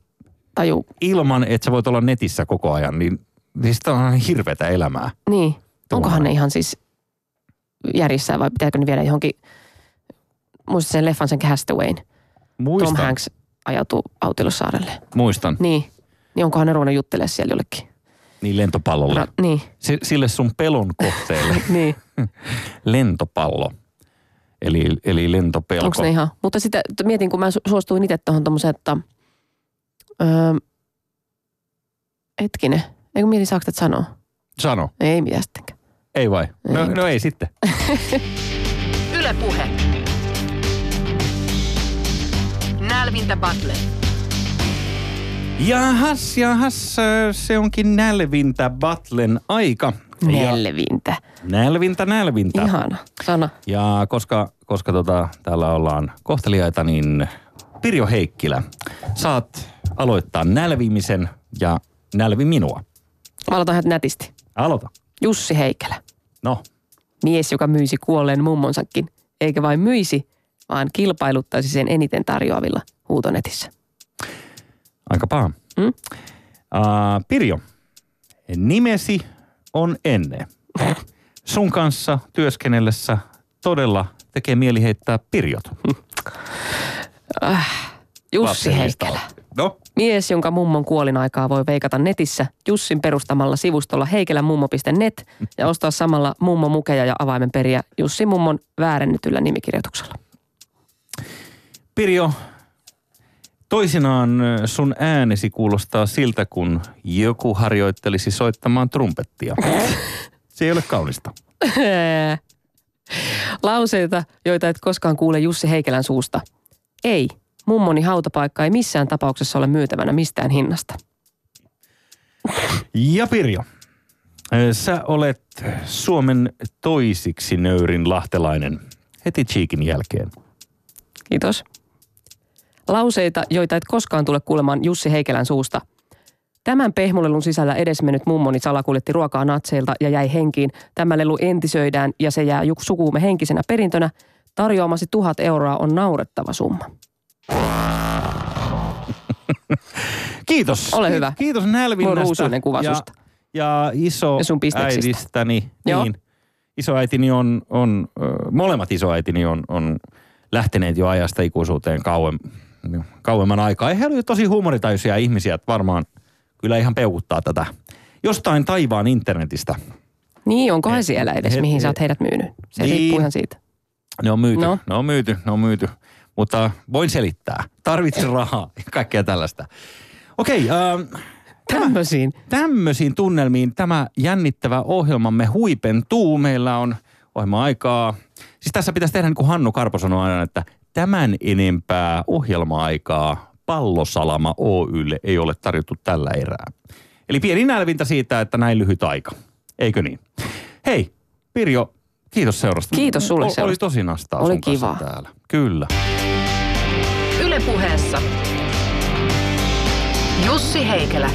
taju. ilman, että sä voit olla netissä koko ajan, niin siis tämä on hirveätä elämää. Niin. Tuolla. Onkohan ne ihan siis järjissään vai pitääkö ne viedä johonkin, muistat sen leffan sen Castawayn. Muistan, Tom Hanks ajautuu Autilosaarelle. muistan, Niin. Niin onkohan ne ruvennut juttelemaan siellä jollekin? niin lentopallolle. Ra- niin. Si- sille sun pelon kohteelle [LAUGHS] niin. [LAUGHS] lentopallo. Eli, eli lentopelko. Onko ne ihan? Mutta sitä mietin, kun mä su- suostuin itse tuohon tommoseen, että öö, hetkinen. Eikö mietin, saako tätä sanoa? Sano. Ei mitään sittenkään. Ei vai? No, Ei no ei sitten. [LAUGHS] Yle Puhe. Nälvintä Battle. Jahas, jahas, se onkin nälvintä Battlen aika. Ja Nelvintä. nälvintä, nälvintä. Ihana sana. Ja koska, koska tota, täällä ollaan kohteliaita, niin Pirjo Heikkilä, saat aloittaa nälvimisen ja nälvi minua. Mä aloitan ihan nätisti. Aloita. Jussi Heikelä. No, Mies, joka myisi kuolleen mummonsakin. Eikä vain myisi, vaan kilpailuttaisi sen eniten tarjoavilla huutonetissä. aika paha. Mm? Uh, Pirjo, nimesi on ennen. Sun kanssa työskennellessä todella tekee mieli heittää Pirjot. Jussi Lapsellista Heikkilä. on. No, Mies, jonka mummon kuolinaikaa voi veikata netissä Jussin perustamalla sivustolla heikelänmummo.net ja ostaa samalla mummo mukeja ja avaimen periä Jussi mummon väärennetyllä nimikirjoituksella. Pirjo, toisinaan sun äänesi kuulostaa siltä, kun joku harjoittelisi soittamaan trumpettia. [LAUGHS] Se ei ole kaunista. [LAUGHS] Lauseita, joita et koskaan kuule Jussi Heikelän suusta. Ei, mummoni hautapaikka ei missään tapauksessa ole myytävänä mistään hinnasta. [LAUGHS] Ja Pirjo, sä olet Suomen toisiksi nöyrin lahtelainen heti Cheekin jälkeen. Kiitos. Lauseita, joita et koskaan tule kuulemaan Jussi Heikelän suusta. Tämän pehmolelun sisällä edesmennyt mummoni salakuljetti ruokaa natseilta ja jäi henkiin. Tämä lelu entisöidään ja se jää sukuumme henkisenä perintönä. Tarjoamasi tuhat euroa on naurettava summa. [LAUGHS] Kiitos. Ole hyvä. Kiitos nälvinnästä. Kuva ja, susta. Ja iso Ja sun äidistäni, Joo. niin, isoäitini on, on molemmat isoäitini on, on lähteneet jo ajasta ikuisuuteen kauem, kauemman aikaa. He olivat tosi huumoritajuisia ihmisiä, että varmaan kyllä ihan peukuttaa tätä jostain taivaan internetistä. Niin, onko he siellä edes, he- mihin sä he- oot heidät myynyt? Se Niin. riippuu ihan siitä. Ne on myyty, No. ne on myyty, ne on myyty. Mutta voin selittää. Tarvitsen rahaa ja kaikkea tällaista. Okei, ähm, Tämmöisiin. tämmöisiin tunnelmiin tämä jännittävä ohjelmamme huipentuu. Meillä on ohjelma-aikaa. Siis tässä pitäisi tehdä niin kuin Hannu Karpo sanoi aina, että tämän enempää ohjelma-aikaa Pallosalama Oylle ei ole tarjottu tällä erää. Eli pieni nälvintä siitä, että näin lyhyt aika. Eikö niin? Hei, Pirjo, kiitos seurasta. Kiitos sulle O- Oli tosi nastaa Oli sun kanssa kiva. täällä. Kyllä. Yle puheessa. Jussi Heikelä.